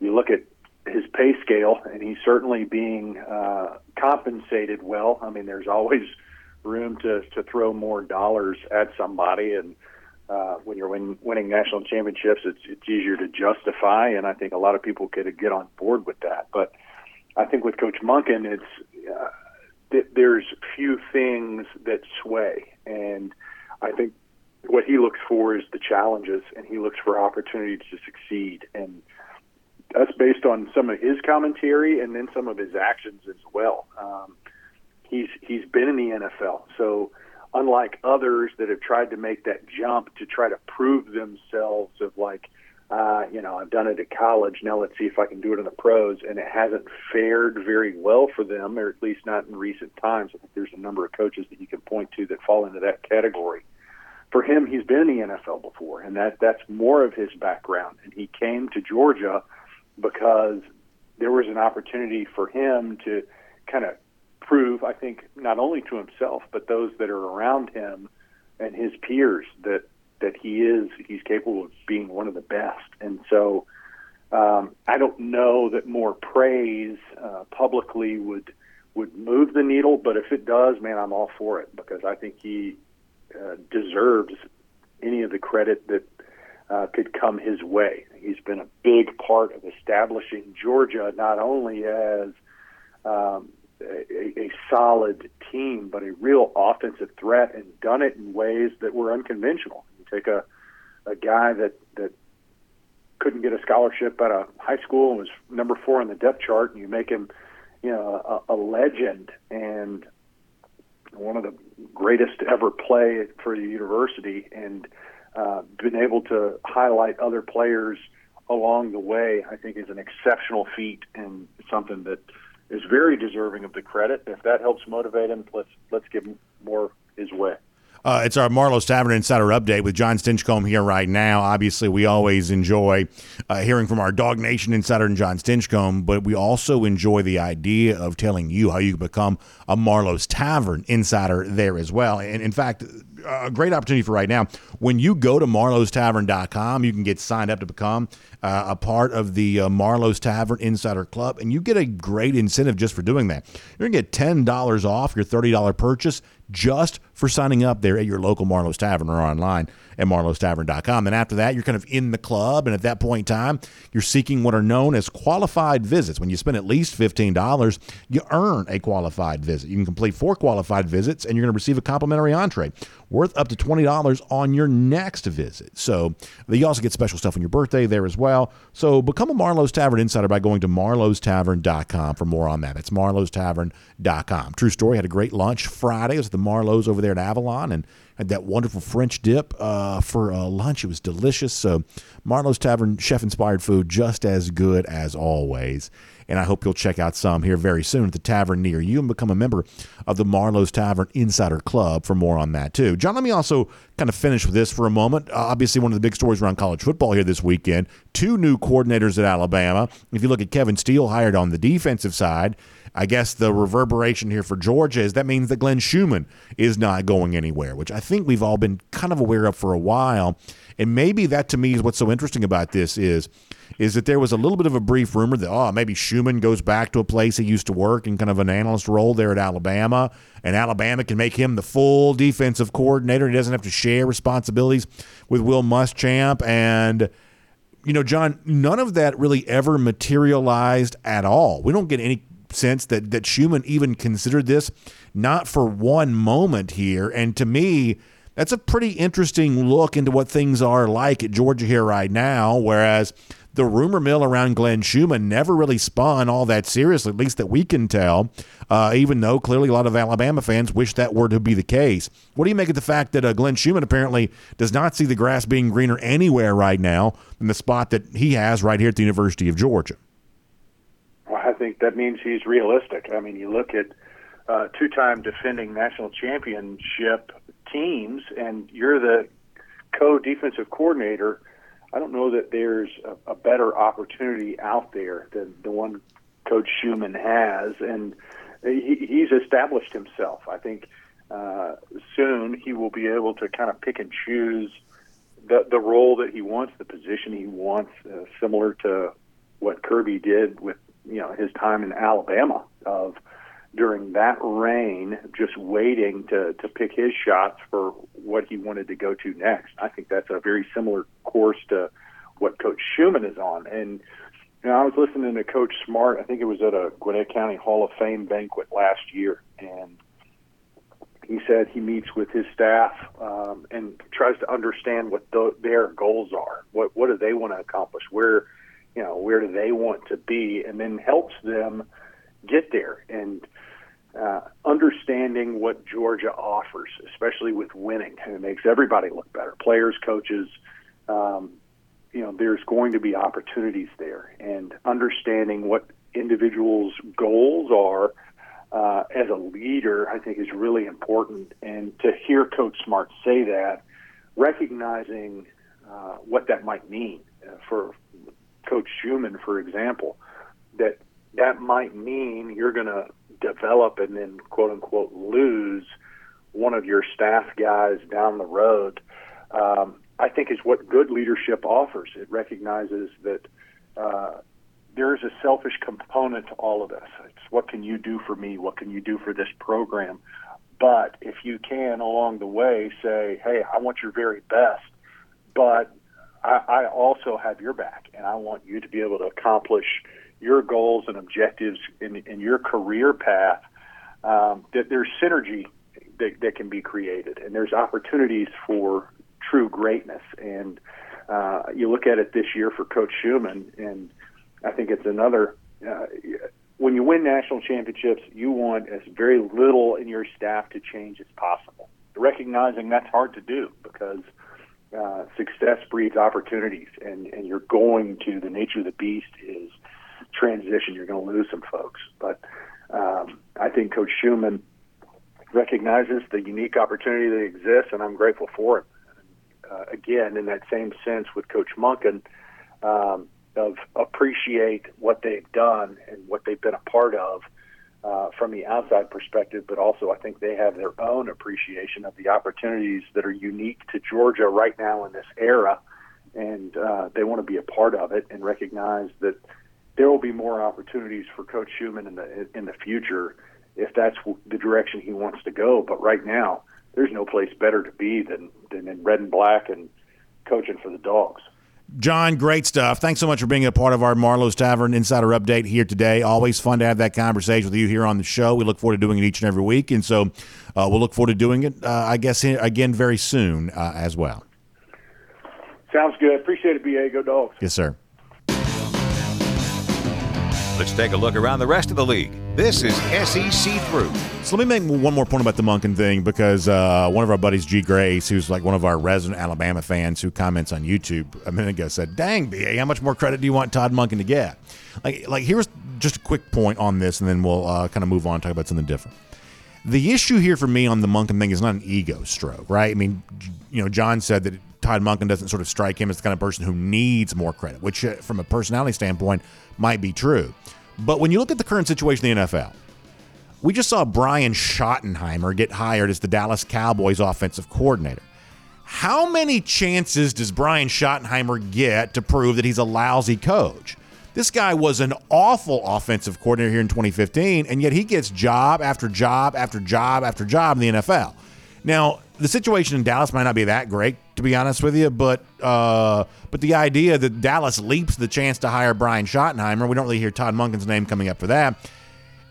you look at his pay scale, and he's certainly being uh, compensated well. I mean, there's always room to to throw more dollars at somebody, and uh, when you're win, winning national championships, it's it's easier to justify, and I think a lot of people could get on board with that. But I think with Coach Monken, it's uh, th- there's few things that sway, and I think what he looks for is the challenges, and he looks for opportunities to succeed, and that's based on some of his commentary and then some of his actions as well. Um, he's he's been in the NFL, so unlike others that have tried to make that jump to try to prove themselves of like uh, you know, I've done it at college. Now let's see if I can do it in the pros. And it hasn't fared very well for them, or at least not in recent times. I think there's a number of coaches that you can point to that fall into that category. For him, he's been in the NFL before, and that that's more of his background. And he came to Georgia because there was an opportunity for him to kind of prove, I think, not only to himself but those that are around him and his peers that that he is he's capable of being one of the best. And so um, I don't know that more praise uh, publicly would would move the needle, but if it does, man, I'm all for it because I think he uh, deserves any of the credit that uh, could come his way. He's been a big part of establishing Georgia not only as um, a, a solid team, but a real offensive threat, and done it in ways that were unconventional. Take a a guy that that couldn't get a scholarship out of high school and was number four on the depth chart, and you make him, you know, a, a legend and one of the greatest to ever play for the university, and uh, been able to highlight other players along the way. I think is an exceptional feat and something that is very deserving of the credit. If that helps motivate him, let's let's give him more his way. Uh, it's our Marlowe's Tavern Insider Update with Jon Stinchcomb here right now. Obviously, we always enjoy uh, hearing from our Dawg Nation Insider and Jon Stinchcomb, but we also enjoy the idea of telling you how you can become a Marlowe's Tavern Insider there as well. And in fact, a great opportunity for right now. When you go to marlowestavern.com, you can get signed up to become uh, a part of the uh, Marlowe's Tavern Insider Club, and you get a great incentive just for doing that. You're going to get $10 off your $30 purchase just for signing up there at your local Marlowe's Tavern or online at marlowestavern.com. And after that, you're kind of in the club. And at that point in time, you're seeking what are known as qualified visits. When you spend at least $15, you earn a qualified visit. You can complete four qualified visits and you're going to receive a complimentary entree worth up to $20 on your next visit. So you also get special stuff on your birthday there as well. So become a Marlowe's Tavern insider by going to marlowestavern.com for more on that. It's marlowestavern.com. True story, had a great lunch Friday. It was the Marlowe's over there at Avalon and had that wonderful French dip uh, for uh, lunch. It was delicious. So, Marlowe's Tavern, chef inspired food, just as good as always. And I hope you'll check out some here very soon at the tavern near you and become a member of the Marlowe's Tavern Insider Club for more on that, too. Jon, let me also kind of finish with this for a moment. Uh, obviously, one of the big stories around college football here this weekend two new coordinators at Alabama. If you look at Kevin Steele, hired on the defensive side, I guess the reverberation here for Georgia is that means that Glenn Schumann is not going anywhere, which I think we've all been kind of aware of for a while. And maybe that to me is what's so interesting about this is is that there was a little bit of a brief rumor that oh maybe Schumann goes back to a place he used to work in kind of an analyst role there at Alabama, and Alabama can make him the full defensive coordinator. He doesn't have to share responsibilities with Will Muschamp and you know, Jon, none of that really ever materialized at all. We don't get any sense that that Schumann even considered this, not for one moment here. And to me, that's a pretty interesting look into what things are like at Georgia here right now. Whereas the rumor mill around Glenn Schumann never really spun all that seriously, at least that we can tell, uh, even though clearly a lot of Alabama fans wish that were to be the case. What do you make of the fact that uh, Glenn Schumann apparently does not see the grass being greener anywhere right now than the spot that he has right here at the University of Georgia? Think that means he's realistic. I mean, you look at uh, two-time defending national championship teams, and you're the co-defensive coordinator. I don't know that there's a, a better opportunity out there than the one Coach Schumann has, and he, he's established himself. I think uh, soon he will be able to kind of pick and choose the the role that he wants, the position he wants, uh, similar to what Kirby did with you know his time in Alabama of during that reign, just waiting to to pick his shots for what he wanted to go to next. I think that's a very similar course to what Coach Schumann is on. And you know, I was listening to Coach Smart. I think it was at a Gwinnett County Hall of Fame banquet last year, and he said he meets with his staff um, and tries to understand what the, their goals are. What what do they want to accomplish? Where you know where do they want to be, and then helps them get there. And uh, understanding what Georgia offers, especially with winning, and it makes everybody look better. Players, coaches, um, you know, there's going to be opportunities there, and understanding what individuals' goals are uh, as a leader, I think, is really important. And to hear Coach Smart say that, recognizing uh, what that might mean uh, for Coach Schumann, for example, that that might mean you're going to develop and then quote unquote lose one of your staff guys down the road, um, I think is what good leadership offers. It recognizes that uh, there is a selfish component to all of this. It's what can you do for me? What can you do for this program? But if you can along the way say, hey, I want your very best, but I, I also have your back, and I want you to be able to accomplish your goals and objectives in, in your career path, um, that there's synergy that, that can be created, and there's opportunities for true greatness. And uh, you look at it this year for Coach Schumann, and I think it's another. Uh, when you win national championships, you want as very little in your staff to change as possible. Recognizing that's hard to do because uh, success breeds opportunities, and, and you're going to the nature of the beast is transition. You're going to lose some folks, but um, I think Coach Schumann recognizes the unique opportunity that exists, and I'm grateful for it. Uh, again, in that same sense with Coach Monken, um, of appreciate what they've done and what they've been a part of uh, from the outside perspective, but also I think they have their own appreciation of the opportunities that are unique to Georgia right now in this era, and uh, they want to be a part of it and recognize that there will be more opportunities for Coach Schumann in the in the future if that's the direction he wants to go. But right now, there's no place better to be than than in red and black and coaching for the dogs. Jon, great stuff. Thanks so much for being a part of our Marlowe's Tavern Insider Update here today. Always fun to have that conversation with you here on the show. We look forward to doing it each and every week, and so uh, we'll look forward to doing it, uh, I guess, again very soon uh, as well. Sounds good. Appreciate it, BA. Go Dogs. Yes, sir. Let's take a look around the rest of the league. This is SEC Through. So let me make one more point about the Monken thing because uh, one of our buddies, G. Grace, who's like one of our resident Alabama fans who comments on YouTube a minute ago, said, "Dang, BA, how much more credit do you want Todd Monken to get?" Like, like here's just a quick point on this, and then we'll uh, kind of move on and talk about something different. The issue here for me on the Monken thing is not an ego stroke, right? I mean, you know, Jon said that Todd Monken doesn't sort of strike him as the kind of person who needs more credit, which, uh, from a personality standpoint, might be true. But when you look at the current situation in the NFL, we just saw Brian Schottenheimer get hired as the Dallas Cowboys offensive coordinator. How many chances does Brian Schottenheimer get to prove that he's a lousy coach? This guy was an awful offensive coordinator here in 2015, and yet he gets job after job after job after job in the NFL. Now, the situation in Dallas might not be that great, to be honest with you, but uh, but the idea that Dallas leaps the chance to hire Brian Schottenheimer, we don't really hear Todd Monken's name coming up for that.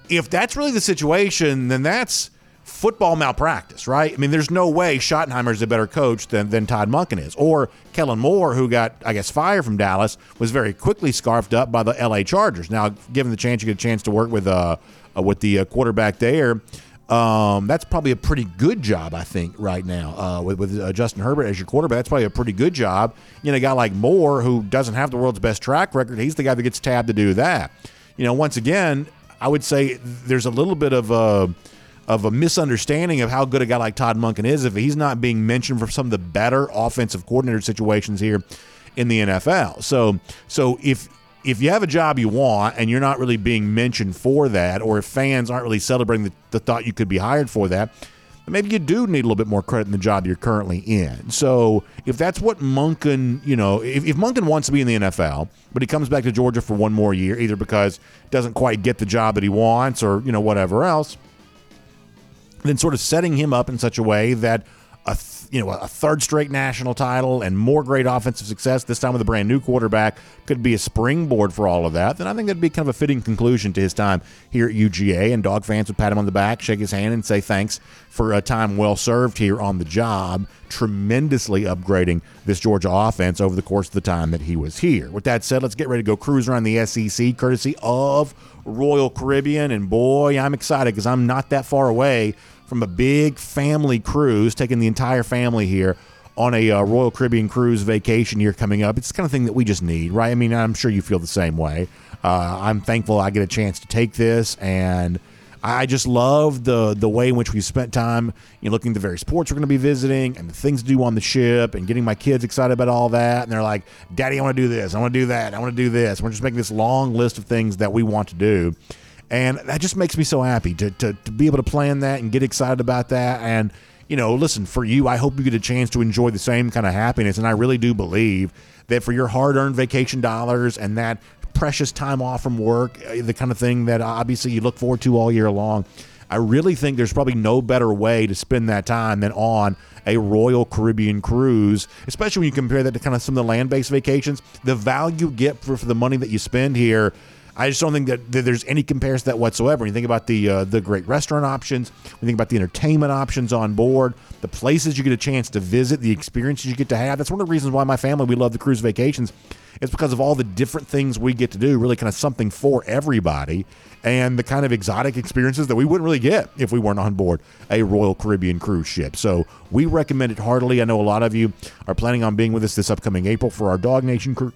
If that's really the situation, then that's football malpractice, right? I mean, there's no way Schottenheimer is a better coach than, than Todd Monken is. Or Kellen Moore, who got, I guess, fired from Dallas, was very quickly scarfed up by the LA Chargers. Now, given the chance, you get a chance to work with uh, uh with the uh, quarterback there. Um, that's probably a pretty good job, I think, right now uh, with, with uh, Justin Herbert as your quarterback. That's probably a pretty good job. You know, a guy like Moore, who doesn't have the world's best track record, he's the guy that gets tabbed to do that. You know, once again, I would say there's a little bit of a of a misunderstanding of how good a guy like Todd Monken is if he's not being mentioned for some of the better offensive coordinator situations here in the NFL. So, so if if you have a job you want and you're not really being mentioned for that, or if fans aren't really celebrating the, the thought you could be hired for that, maybe you do need a little bit more credit in the job you're currently in. So if that's what Monken, you know, if, if Monken wants to be in the NFL, but he comes back to Georgia for one more year, either because doesn't quite get the job that he wants or, you know, whatever else, then sort of setting him up in such a way that a th- you know a third straight national title and more great offensive success this time with a brand new quarterback could be a springboard for all of that then i think that'd be kind of a fitting conclusion to his time here at uga and dog fans would pat him on the back shake his hand and say thanks for a time well served here on the job tremendously upgrading this georgia offense over the course of the time that he was here. With that said let's get ready to go cruise around the sec courtesy of royal caribbean. And boy i'm excited because i'm not that far away from a big family cruise, taking the entire family here on a uh, Royal Caribbean cruise vacation year coming up. It's the kind of thing that we just need, right? I mean, I'm sure you feel the same way. Uh, I'm thankful I get a chance to take this, and I just love the the way in which we spent time you know, looking at the various ports we're going to be visiting and the things to do on the ship, and getting my kids excited about all that. And they're like, "Daddy, I want to do this. I want to do that. I want to do this." We're just making this long list of things that we want to do. And that just makes me so happy to, to, to be able to plan that and get excited about that. And, you know, listen, for you, I hope you get a chance to enjoy the same kind of happiness. And I really do believe that for your hard earned vacation dollars and that precious time off from work, uh, the kind of thing that obviously you look forward to all year long, I really think there's probably no better way to spend that time than on a Royal Caribbean cruise, especially when you compare that to kind of some of the land based vacations. The value you get for, for the money that you spend here I just don't think that, that there's any comparison to that whatsoever. When you think about the uh, the great restaurant options, when you think about the entertainment options on board, the places you get a chance to visit, the experiences you get to have. That's one of the reasons why my family we love the cruise vacations. It's because of all the different things we get to do. Really, kind of something for everybody, and the kind of exotic experiences that we wouldn't really get if we weren't on board a Royal Caribbean cruise ship. So we recommend it heartily. I know a lot of you are planning on being with us this upcoming April for our Dawg Nation cruise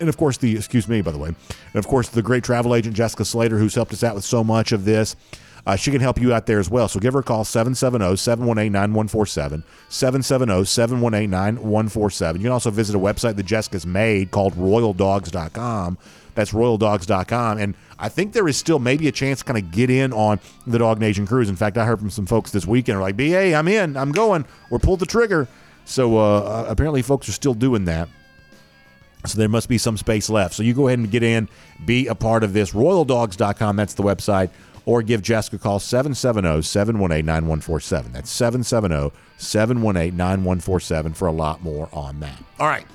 and of course the excuse me by the way and of course the great travel agent jessica slater who's helped us out with so much of this. Uh, she can help you out there as well. So give her a call 770-718-9147 770-718-9147 you can also visit a website that jessica's made called royaldogs.com that's royaldogs.com and i think there is still maybe a chance to kind of get in on the Dawg Nation cruise. In fact i heard from some folks this weekend are like ba i'm in i'm going. Or pull the trigger. So uh, apparently folks are still doing that so there must be some space left. So you go ahead and get in, be a part of this. RoyalDogs.com, that's the website. Or give Jessica a call 770 718 9147. That's 770 718 9147 for a lot more on that. All right.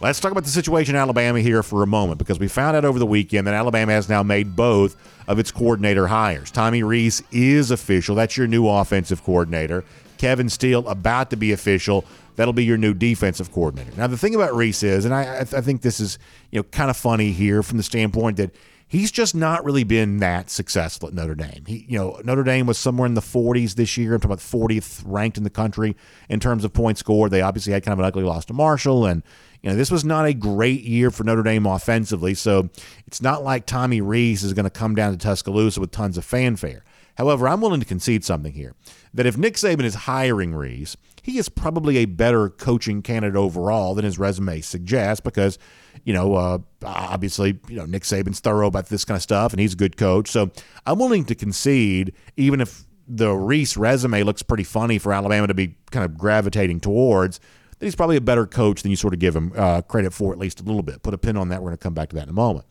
Let's talk about the situation in Alabama here for a moment because we found out over the weekend that Alabama has now made both of its coordinator hires. Tommy Rees is official. That's your new offensive coordinator. Kevin Steele about to be official. That'll be your new defensive coordinator. Now, the thing about Rees is, and I, I think this is you know kind of funny here from the standpoint that he's just not really been that successful at Notre Dame. He, you know, Notre Dame was somewhere in the 40s this year. I'm talking about 40th ranked in the country in terms of points scored. They obviously had kind of an ugly loss to Marshall, and you know this was not a great year for Notre Dame offensively. So it's not like Tommy Rees is going to come down to Tuscaloosa with tons of fanfare. However, I'm willing to concede something here that if Nick Saban is hiring Rees, he is probably a better coaching candidate overall than his resume suggests because, you know, uh, obviously, you know, Nick Saban's thorough about this kind of stuff and he's a good coach. So I'm willing to concede, even if the Rees resume looks pretty funny for Alabama to be kind of gravitating towards, that he's probably a better coach than you sort of give him uh, credit for at least a little bit. Put a pin on that. We're going to come back to that in a moment.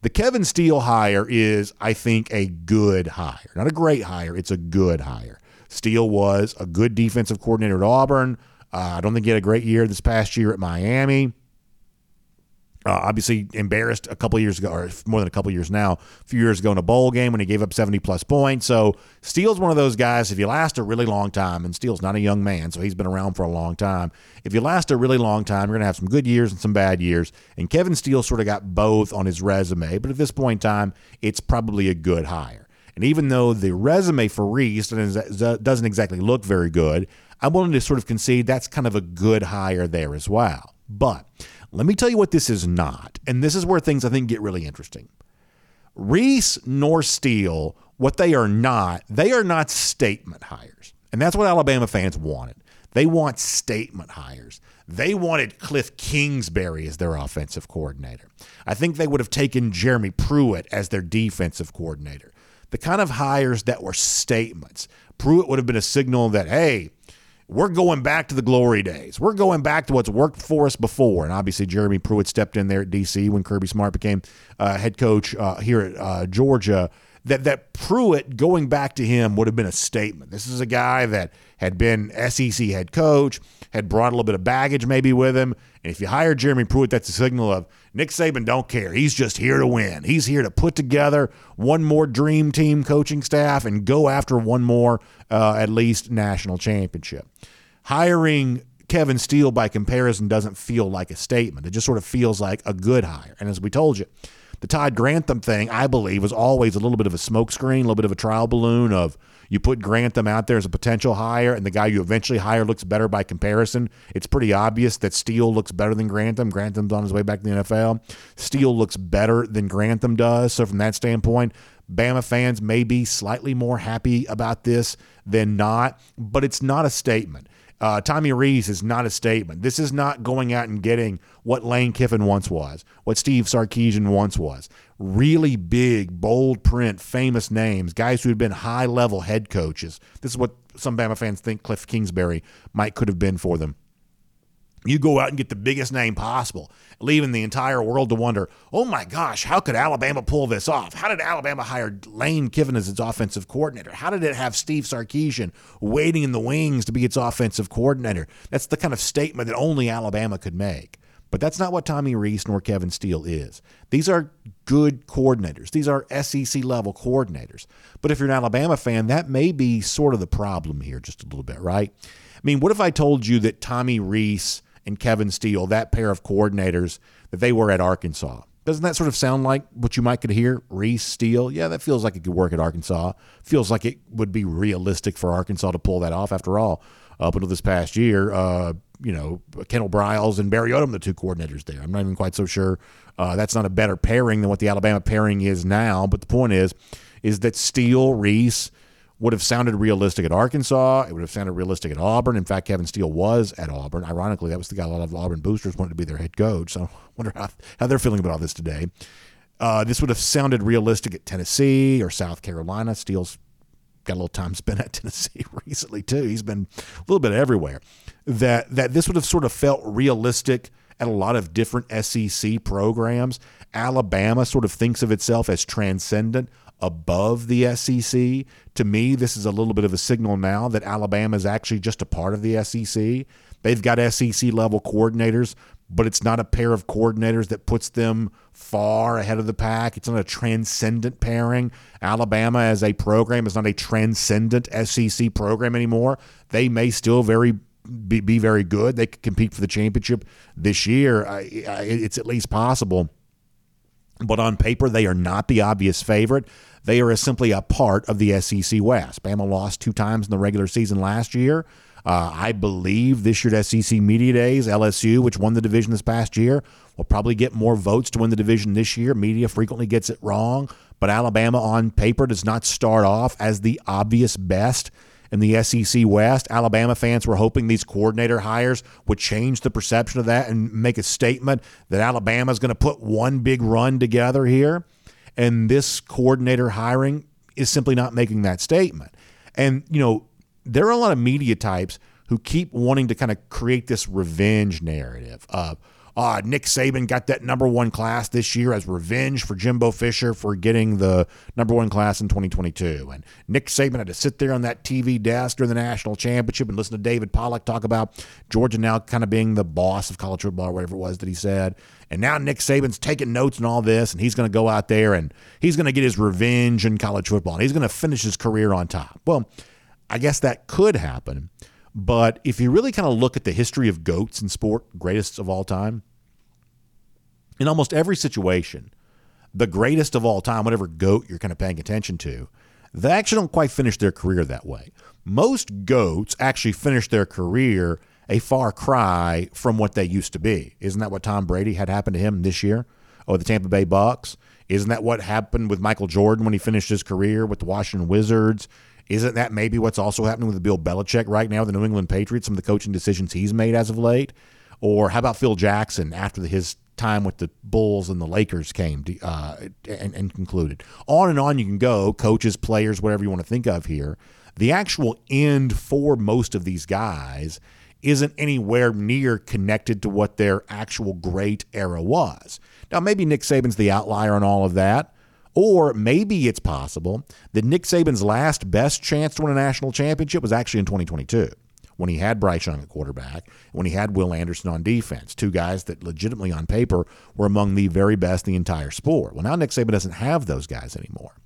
The Kevin Steele hire is, I think, a good hire. Not a great hire, it's a good hire. Steele was a good defensive coordinator at Auburn. Uh, I don't think he had a great year this past year at Miami. Uh, obviously embarrassed a couple years ago, or more than a couple years now, a few years ago in a bowl game when he gave up 70 plus points. So Steele's one of those guys, if you last a really long time, and Steele's not a young man, so he's been around for a long time. If you last a really long time, you're going to have some good years and some bad years. And Kevin Steele sort of got both on his resume, but at this point in time, it's probably a good hire. And even though the resume for Rees doesn't exactly look very good, I'm willing to sort of concede that's kind of a good hire there as well. But let me tell you what this is not. And this is where things I think get really interesting. Rees nor Steele, what they are not, they are not statement hires. And that's what Alabama fans wanted. They want statement hires. They wanted Cliff Kingsbury as their offensive coordinator. I think they would have taken Jeremy Pruitt as their defensive coordinator the kind of hires that were statements. Pruitt would have been a signal that, hey, we're going back to the glory days. We're going back to what's worked for us before. And obviously, Jeremy Pruitt stepped in there at DC when Kirby Smart became uh, head coach uh, here at uh, Georgia. That that Pruitt going back to him would have been a statement. This is a guy that had been SEC head coach, had brought a little bit of baggage maybe with him. And if you hire Jeremy Pruitt, that's a signal of Nick Saban don't care. He's just here to win. He's here to put together one more dream team coaching staff and go after one more, uh, at least, national championship. Hiring Kevin Steele, by comparison, doesn't feel like a statement. It just sort of feels like a good hire. And as we told you, the Todd Grantham thing, I believe, was always a little bit of a smokescreen, a little bit of a trial balloon of you put Grantham out there as a potential hire, and the guy you eventually hire looks better by comparison. It's pretty obvious that Steele looks better than Grantham. Grantham's on his way back to the NFL. Steele looks better than Grantham does. So from that standpoint, Bama fans may be slightly more happy about this than not, but it's not a statement. Uh, Tommy Rees is not a statement. This is not going out and getting what Lane Kiffin once was, what Steve Sarkisian once was. Really big, bold print, famous names, guys who had been high level head coaches. This is what some Bama fans think Cliff Kingsbury might could have been for them. You go out and get the biggest name possible, leaving the entire world to wonder, oh my gosh, how could Alabama pull this off? How did Alabama hire Lane Kiffin as its offensive coordinator? How did it have Steve Sarkisian waiting in the wings to be its offensive coordinator? That's the kind of statement that only Alabama could make. But that's not what Tommy Rees nor Kevin Steele is. These are good coordinators. These are SEC level coordinators. But if you're an Alabama fan, that may be sort of the problem here, just a little bit, right? I mean, what if I told you that Tommy Rees and Kevin Steele, that pair of coordinators, that they were at Arkansas. Doesn't that sort of sound like what you might could hear? Rees Steele? Yeah, that feels like it could work at Arkansas. Feels like it would be realistic for Arkansas to pull that off. After all, up until this past year, uh, you know, Kendall Briles and Barry Odom, the two coordinators there. I'm not even quite so sure uh, that's not a better pairing than what the Alabama pairing is now. But the point is, is that Steele, Rees, would have sounded realistic at Arkansas. It would have sounded realistic at Auburn. In fact, Kevin Steele was at Auburn. Ironically, that was the guy a lot of Auburn boosters wanted to be their head coach. So I wonder how, how they're feeling about all this today. Uh, this would have sounded realistic at Tennessee or South Carolina. Steele's got a little time spent at Tennessee recently too. He's been a little bit everywhere. That that this would have sort of felt realistic at a lot of different SEC programs. Alabama sort of thinks of itself as transcendent above the SEC. To me, this is a little bit of a signal now that Alabama is actually just a part of the SEC. They've got SEC level coordinators, but it's not a pair of coordinators that puts them far ahead of the pack. It's not a transcendent pairing. Alabama as a program is not a transcendent SEC program anymore. They may still very be, be very good. They could compete for the championship this year. I, I, it's at least possible. But on paper, they are not the obvious favorite. They are simply a part of the SEC West. Bama lost two times in the regular season last year. Uh, I believe this year at SEC Media Days, LSU, which won the division this past year, will probably get more votes to win the division this year. Media frequently gets it wrong, but Alabama on paper does not start off as the obvious best in the SEC West. Alabama fans were hoping these coordinator hires would change the perception of that and make a statement that Alabama is going to put one big run together here. And this coordinator hiring is simply not making that statement. And, you know, there are a lot of media types who keep wanting to kind of create this revenge narrative of, uh, Nick Saban got that number one class this year as revenge for Jimbo Fisher for getting the number one class in 2022. And Nick Saban had to sit there on that TV desk during the national championship and listen to David Pollack talk about Georgia now kind of being the boss of college football, or whatever it was that he said. And now Nick Saban's taking notes and all this, and he's going to go out there and he's going to get his revenge in college football, and he's going to finish his career on top. Well, I guess that could happen. But if you really kind of look at the history of goats in sport, greatest of all time, in almost every situation, the greatest of all time, whatever goat you're kind of paying attention to, they actually don't quite finish their career that way. Most goats actually finish their career a far cry from what they used to be. Isn't that what Tom Brady had happened to him this year? Or the Tampa Bay Bucs? Isn't that what happened with Michael Jordan when he finished his career with the Washington Wizards? Isn't that maybe what's also happening with Bill Belichick right now, the New England Patriots, some of the coaching decisions he's made as of late? Or how about Phil Jackson after his time with the Bulls and the Lakers came to, uh, and, and concluded? On and on you can go, coaches, players, whatever you want to think of here. the actual end for most of these guys isn't anywhere near connected to what their actual great era was. Now, maybe Nick Saban's the outlier on all of that, or maybe it's possible that Nick Saban's last best chance to win a national championship was actually in 2022 when he had Bryce Young at quarterback, when he had Will Anderson on defense, two guys that legitimately on paper were among the very best in the entire sport. Well, now Nick Saban doesn't have those guys anymore.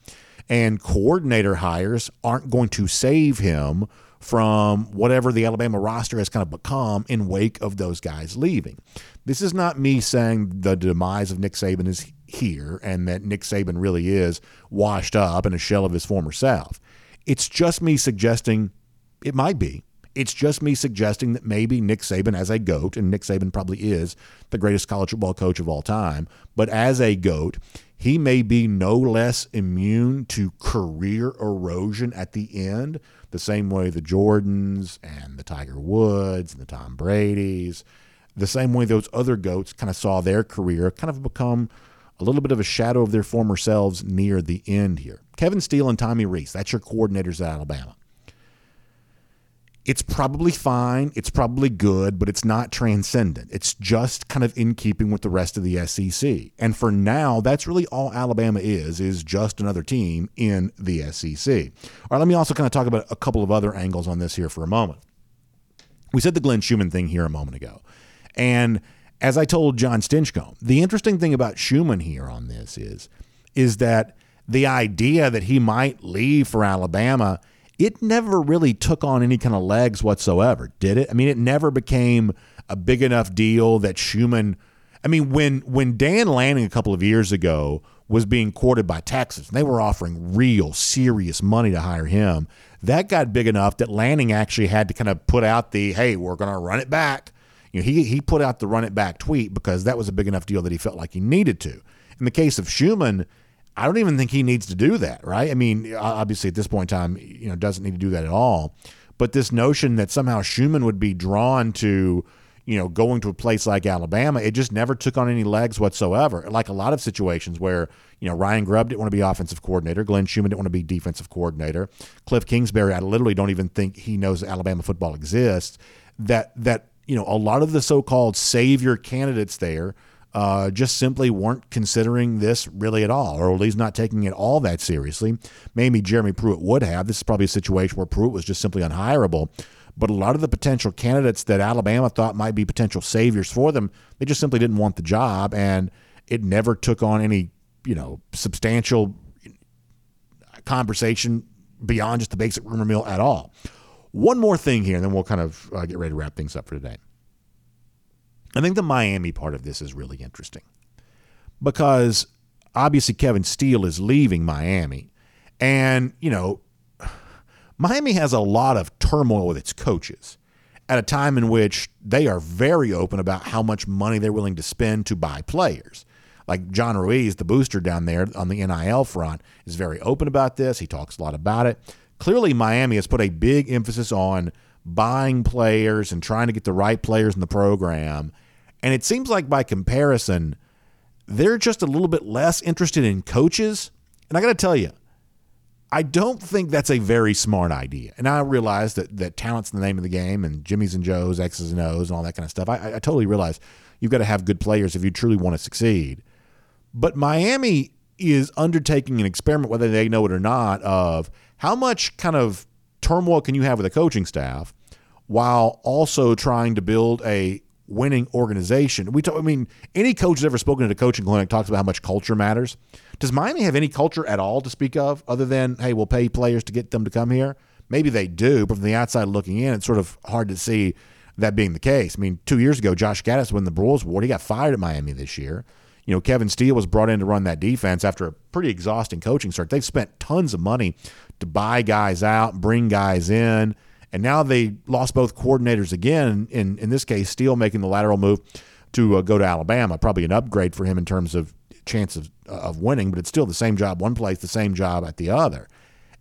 And coordinator hires aren't going to save him from whatever the Alabama roster has kind of become in wake of those guys leaving. This is not me saying the demise of Nick Saban is here and that Nick Saban really is washed up in a shell of his former self. It's just me suggesting it might be. It's just me suggesting that maybe Nick Saban, as a GOAT, and Nick Saban probably is the greatest college football coach of all time, but as a GOAT, he may be no less immune to career erosion at the end, the same way the Jordans and the Tiger Woods and the Tom Brady's, the same way those other GOATs kind of saw their career kind of become a little bit of a shadow of their former selves near the end here. Kevin Steele and Tommy Rees, that's your coordinators at Alabama it's probably fine, it's probably good, but it's not transcendent. It's just kind of in keeping with the rest of the SEC. And for now, that's really all Alabama is, is just another team in the SEC. All right, let me also kind of talk about a couple of other angles on this here for a moment. We said the Glenn Schumann thing here a moment ago. And as I told Jon Stinchcomb, the interesting thing about Schumann here on this is, is that the idea that he might leave for Alabama – it never really took on any kind of legs whatsoever, did it? I mean, it never became a big enough deal that Schumann. I mean, when when Dan Lanning a couple of years ago was being courted by Texas, and they were offering real serious money to hire him, that got big enough that Lanning actually had to kind of put out the "Hey, we're going to run it back." You know, he he put out the "run it back" tweet because that was a big enough deal that he felt like he needed to. In the case of Schumann I don't even think he needs to do that, right? I mean, obviously at this point in time, you know, doesn't need to do that at all. But this notion that somehow Schumann would be drawn to, you know, going to a place like Alabama, it just never took on any legs whatsoever. Like a lot of situations where, you know, Ryan Grubb didn't want to be offensive coordinator, Glenn Schumann didn't want to be defensive coordinator, Cliff Kingsbury, I literally don't even think he knows Alabama football exists. That that you know, a lot of the so-called savior candidates there uh, just simply weren't considering this really at all, or at least not taking it all that seriously. Maybe Jeremy Pruitt would have. This is probably a situation where Pruitt was just simply unhireable. But a lot of the potential candidates that Alabama thought might be potential saviors for them, they just simply didn't want the job, and it never took on any, you know, substantial conversation beyond just the basic rumor mill at all. One more thing here, and then we'll kind of uh, get ready to wrap things up for today. I think the Miami part of this is really interesting because obviously Kevin Steele is leaving Miami. And, you know, Miami has a lot of turmoil with its coaches at a time in which they are very open about how much money they're willing to spend to buy players. Like John Ruiz, the booster down there on the NIL front, is very open about this. He talks a lot about it. Clearly, Miami has put a big emphasis on buying players and trying to get the right players in the program and it seems like by comparison, they're just a little bit less interested in coaches. And I got to tell you, I don't think that's a very smart idea. And I realize that that talent's the name of the game, and Jimmys and Joes, X's and O's, and all that kind of stuff. I, I totally realize you've got to have good players if you truly want to succeed. But Miami is undertaking an experiment, whether they know it or not, of how much kind of turmoil can you have with a coaching staff while also trying to build a winning organization. We talk, I mean, any coach who's ever spoken at a coaching clinic talks about how much culture matters. Does Miami have any culture at all to speak of other than, hey, we'll pay players to get them to come here? Maybe they do, but from the outside looking in, it's sort of hard to see that being the case. I mean, two years ago, Josh Gattis won the Broyles Award. He got fired at Miami this year. You know, Kevin Steele was brought in to run that defense after a pretty exhausting coaching search. They've spent tons of money to buy guys out, bring guys in. And now they lost both coordinators again. In in this case, Steele making the lateral move to uh, go to Alabama, probably an upgrade for him in terms of chance of, of winning, but it's still the same job one place, the same job at the other.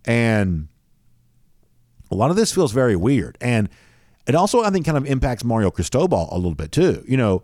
And a lot of this feels very weird. And it also, I think, kind of impacts Mario Cristobal a little bit too. You know,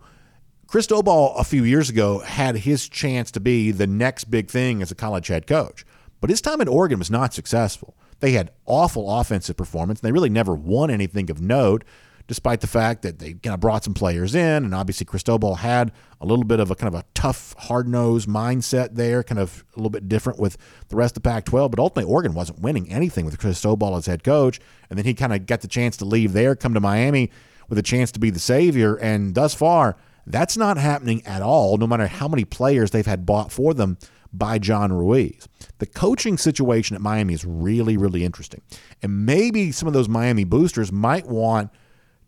Cristobal a few years ago had his chance to be the next big thing as a college head coach, but his time at Oregon was not successful. They had awful offensive performance. And they really never won anything of note despite the fact that they kind of brought some players in, and obviously Cristobal had a little bit of a kind of a tough, hard nosed mindset there, kind of a little bit different with the rest of the Pac-12. But ultimately, Oregon wasn't winning anything with Cristobal as head coach, and then he kind of got the chance to leave there, come to Miami with a chance to be the savior, and thus far. That's not happening at all, no matter how many players they've had bought for them by John Ruiz. The coaching situation at Miami is really, really interesting. And maybe some of those Miami boosters might want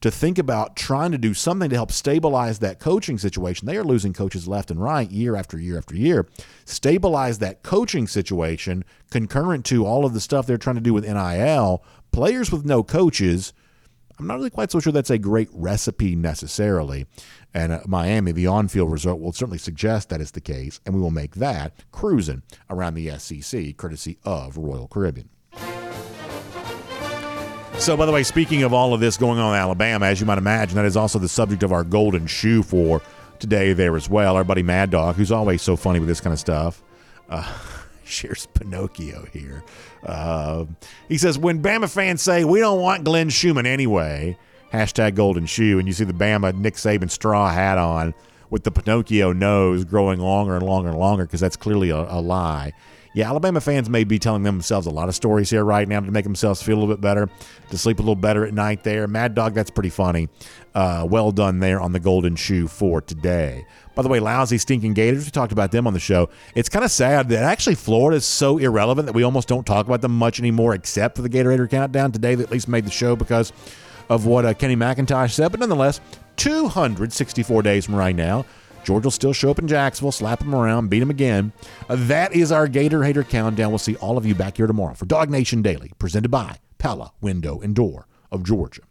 to think about trying to do something to help stabilize that coaching situation. They are losing coaches left and right year after year after year. Stabilize that coaching situation concurrent to all of the stuff they're trying to do with NIL. Players with no coaches, I'm not really quite so sure that's a great recipe necessarily. And uh, Miami, the on field result will certainly suggest that is the case, and we will make that cruising around the SEC, courtesy of Royal Caribbean. So, by the way, speaking of all of this going on in Alabama, as you might imagine, that is also the subject of our golden shoe for today there as well. Our buddy Mad Dog, who's always so funny with this kind of stuff, uh, shares Pinocchio here. Uh, he says, When Bama fans say we don't want Glenn Schumann anyway, hashtag golden shoe, and you see the Bama Nick Saban straw hat on with the Pinocchio nose growing longer and longer and longer because that's clearly a, a lie yeah, Alabama fans may be telling themselves a lot of stories here right now to make themselves feel a little bit better, to sleep a little better at night there. Mad Dog, that's pretty funny. Uh, well done there on the golden shoe for today. By the way, lousy, stinking Gators, we talked about them on the show. It's kind of sad that actually Florida is so irrelevant that we almost don't talk about them much anymore, except for the Gator Hater Countdown today that at least made the show because of what uh, Kenny McIntosh said. But nonetheless, 264 days from right now, Georgia will still show up in Jacksonville, slap them around, beat them again. Uh, that is our Gator Hater Countdown. We'll see all of you back here tomorrow for Dawg Nation Daily, presented by Pella Window and Door of Georgia.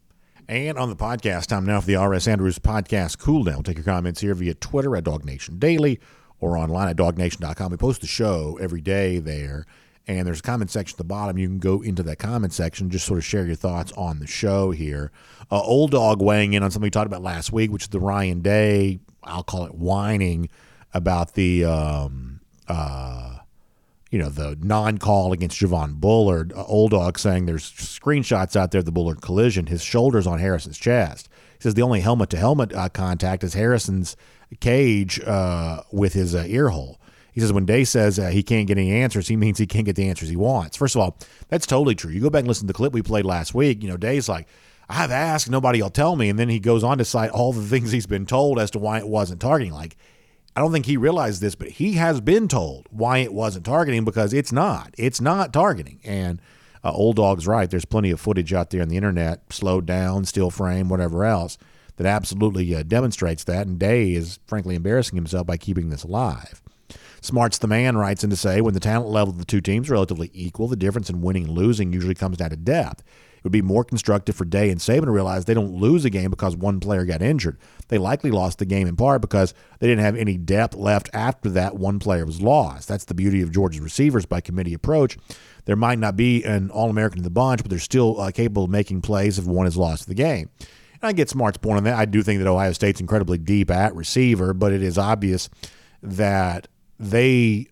And on the podcast, time now for the R.S. Andrews Podcast Cool Down. Take your comments here via Twitter at Dawg Nation Daily or online at dawgnation.com. We post the show every day there and there's a comment section at the bottom. You can go into that comment section, and just sort of share your thoughts on the show here. Uh, Old Dog weighing in on something we talked about last week, which is the Ryan Day I'll call it whining about the um, uh, you know the non-call against Javon Bullard. Uh, old dog saying there's screenshots out there of the Bullard collision. His shoulders on Harrison's chest. He says the only helmet-to-helmet uh, contact is Harrison's cage uh, with his uh, ear hole. He says when Day says uh, he can't get any answers, he means he can't get the answers he wants. First of all, that's totally true. You go back and listen to the clip we played last week. You know, Day's like, I've asked, nobody will tell me. And then he goes on to cite all the things he's been told as to why it wasn't targeting. Like, I don't think he realized this, but he has been told why it wasn't targeting because it's not. It's not targeting. And uh, Old Dog's right. There's plenty of footage out there on the internet, slowed down, still frame, whatever else, that absolutely uh, demonstrates that. And Day is frankly embarrassing himself by keeping this alive. Smarts the man writes in to say when the talent level of the two teams are relatively equal, the difference in winning and losing usually comes down to depth. It would be more constructive for Day and Saban to realize they don't lose a game because one player got injured. They likely lost the game in part because they didn't have any depth left after that one player was lost. That's the beauty of Georgia's receivers by committee approach. There might not be an All American in the bunch, but they're still uh, capable of making plays if one is lost the game. And I get Smart's point on that. I do think that Ohio State's incredibly deep at receiver, but it is obvious that they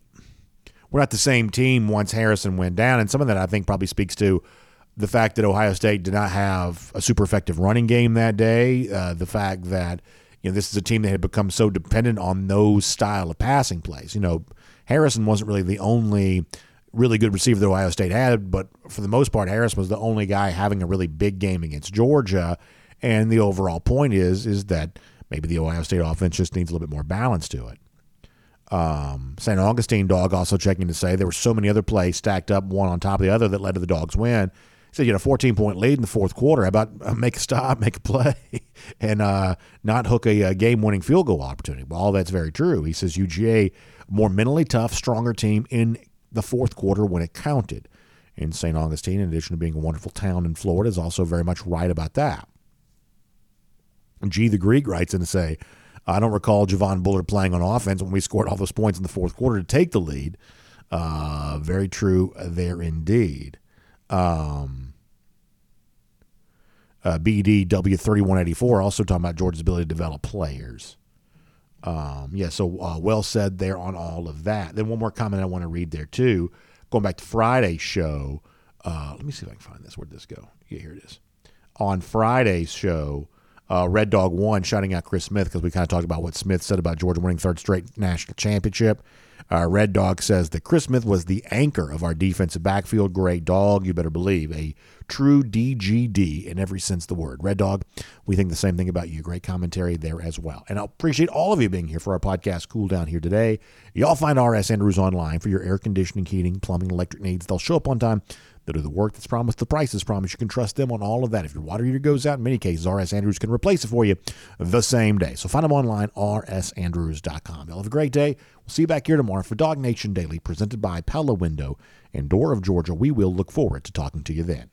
were not the same team once Harrison went down. And some of that I think probably speaks to the fact that Ohio State did not have a super effective running game that day, uh, the fact that you know this is a team that had become so dependent on those style of passing plays. You know, Harrison wasn't really the only really good receiver that Ohio State had, but for the most part, Harrison was the only guy having a really big game against Georgia. And the overall point is is that maybe the Ohio State offense just needs a little bit more balance to it. Um, St. Augustine dog also checking to say there were so many other plays stacked up one on top of the other that led to the dogs win said you had a 14 point lead in the fourth quarter. How about uh, make a stop, make a play, and uh, not hook a, a uh, game winning field goal opportunity? Well, all that's very true. He says UGA, more mentally tough, stronger team in the fourth quarter when it counted. And St. Augustine, in addition to being a wonderful town in Florida, is also very much right about that. G the Greek writes in to say, I don't recall Javon Bullard playing on offense when we scored all those points in the fourth quarter to take the lead. Uh, very true there indeed. Um, uh, BDW3184 also talking about Georgia's ability to develop players. Um, yeah, so uh, well said there on all of that. Then one more comment I want to read there too. Going back to Friday's show, uh, let me see if I can find this. Where'd this go? Yeah, here it is. On Friday's show, uh, Red Dog won, shouting out Chris Smith because we kind of talked about what Smith said about Georgia winning third straight national championship. Red Dog says that Chris Smith was the anchor of our defensive backfield. Great dog, you better believe. A true DGD in every sense of the word. Red Dog, we think the same thing about you. Great commentary there as well. And I appreciate all of you being here for our podcast Cool Down here today. Y'all find RS Andrews online for your air conditioning, heating, plumbing, electric needs. They'll show up on time. They'll do the work that's promised, the price is promised. You can trust them on all of that. If your water heater goes out, in many cases, RS Andrews can replace it for you the same day. So find them online, rsandrews.com. Y'all have a great day. We'll see you back here tomorrow for Dawg Nation Daily, presented by Pella Window and Door of Georgia. We will look forward to talking to you then.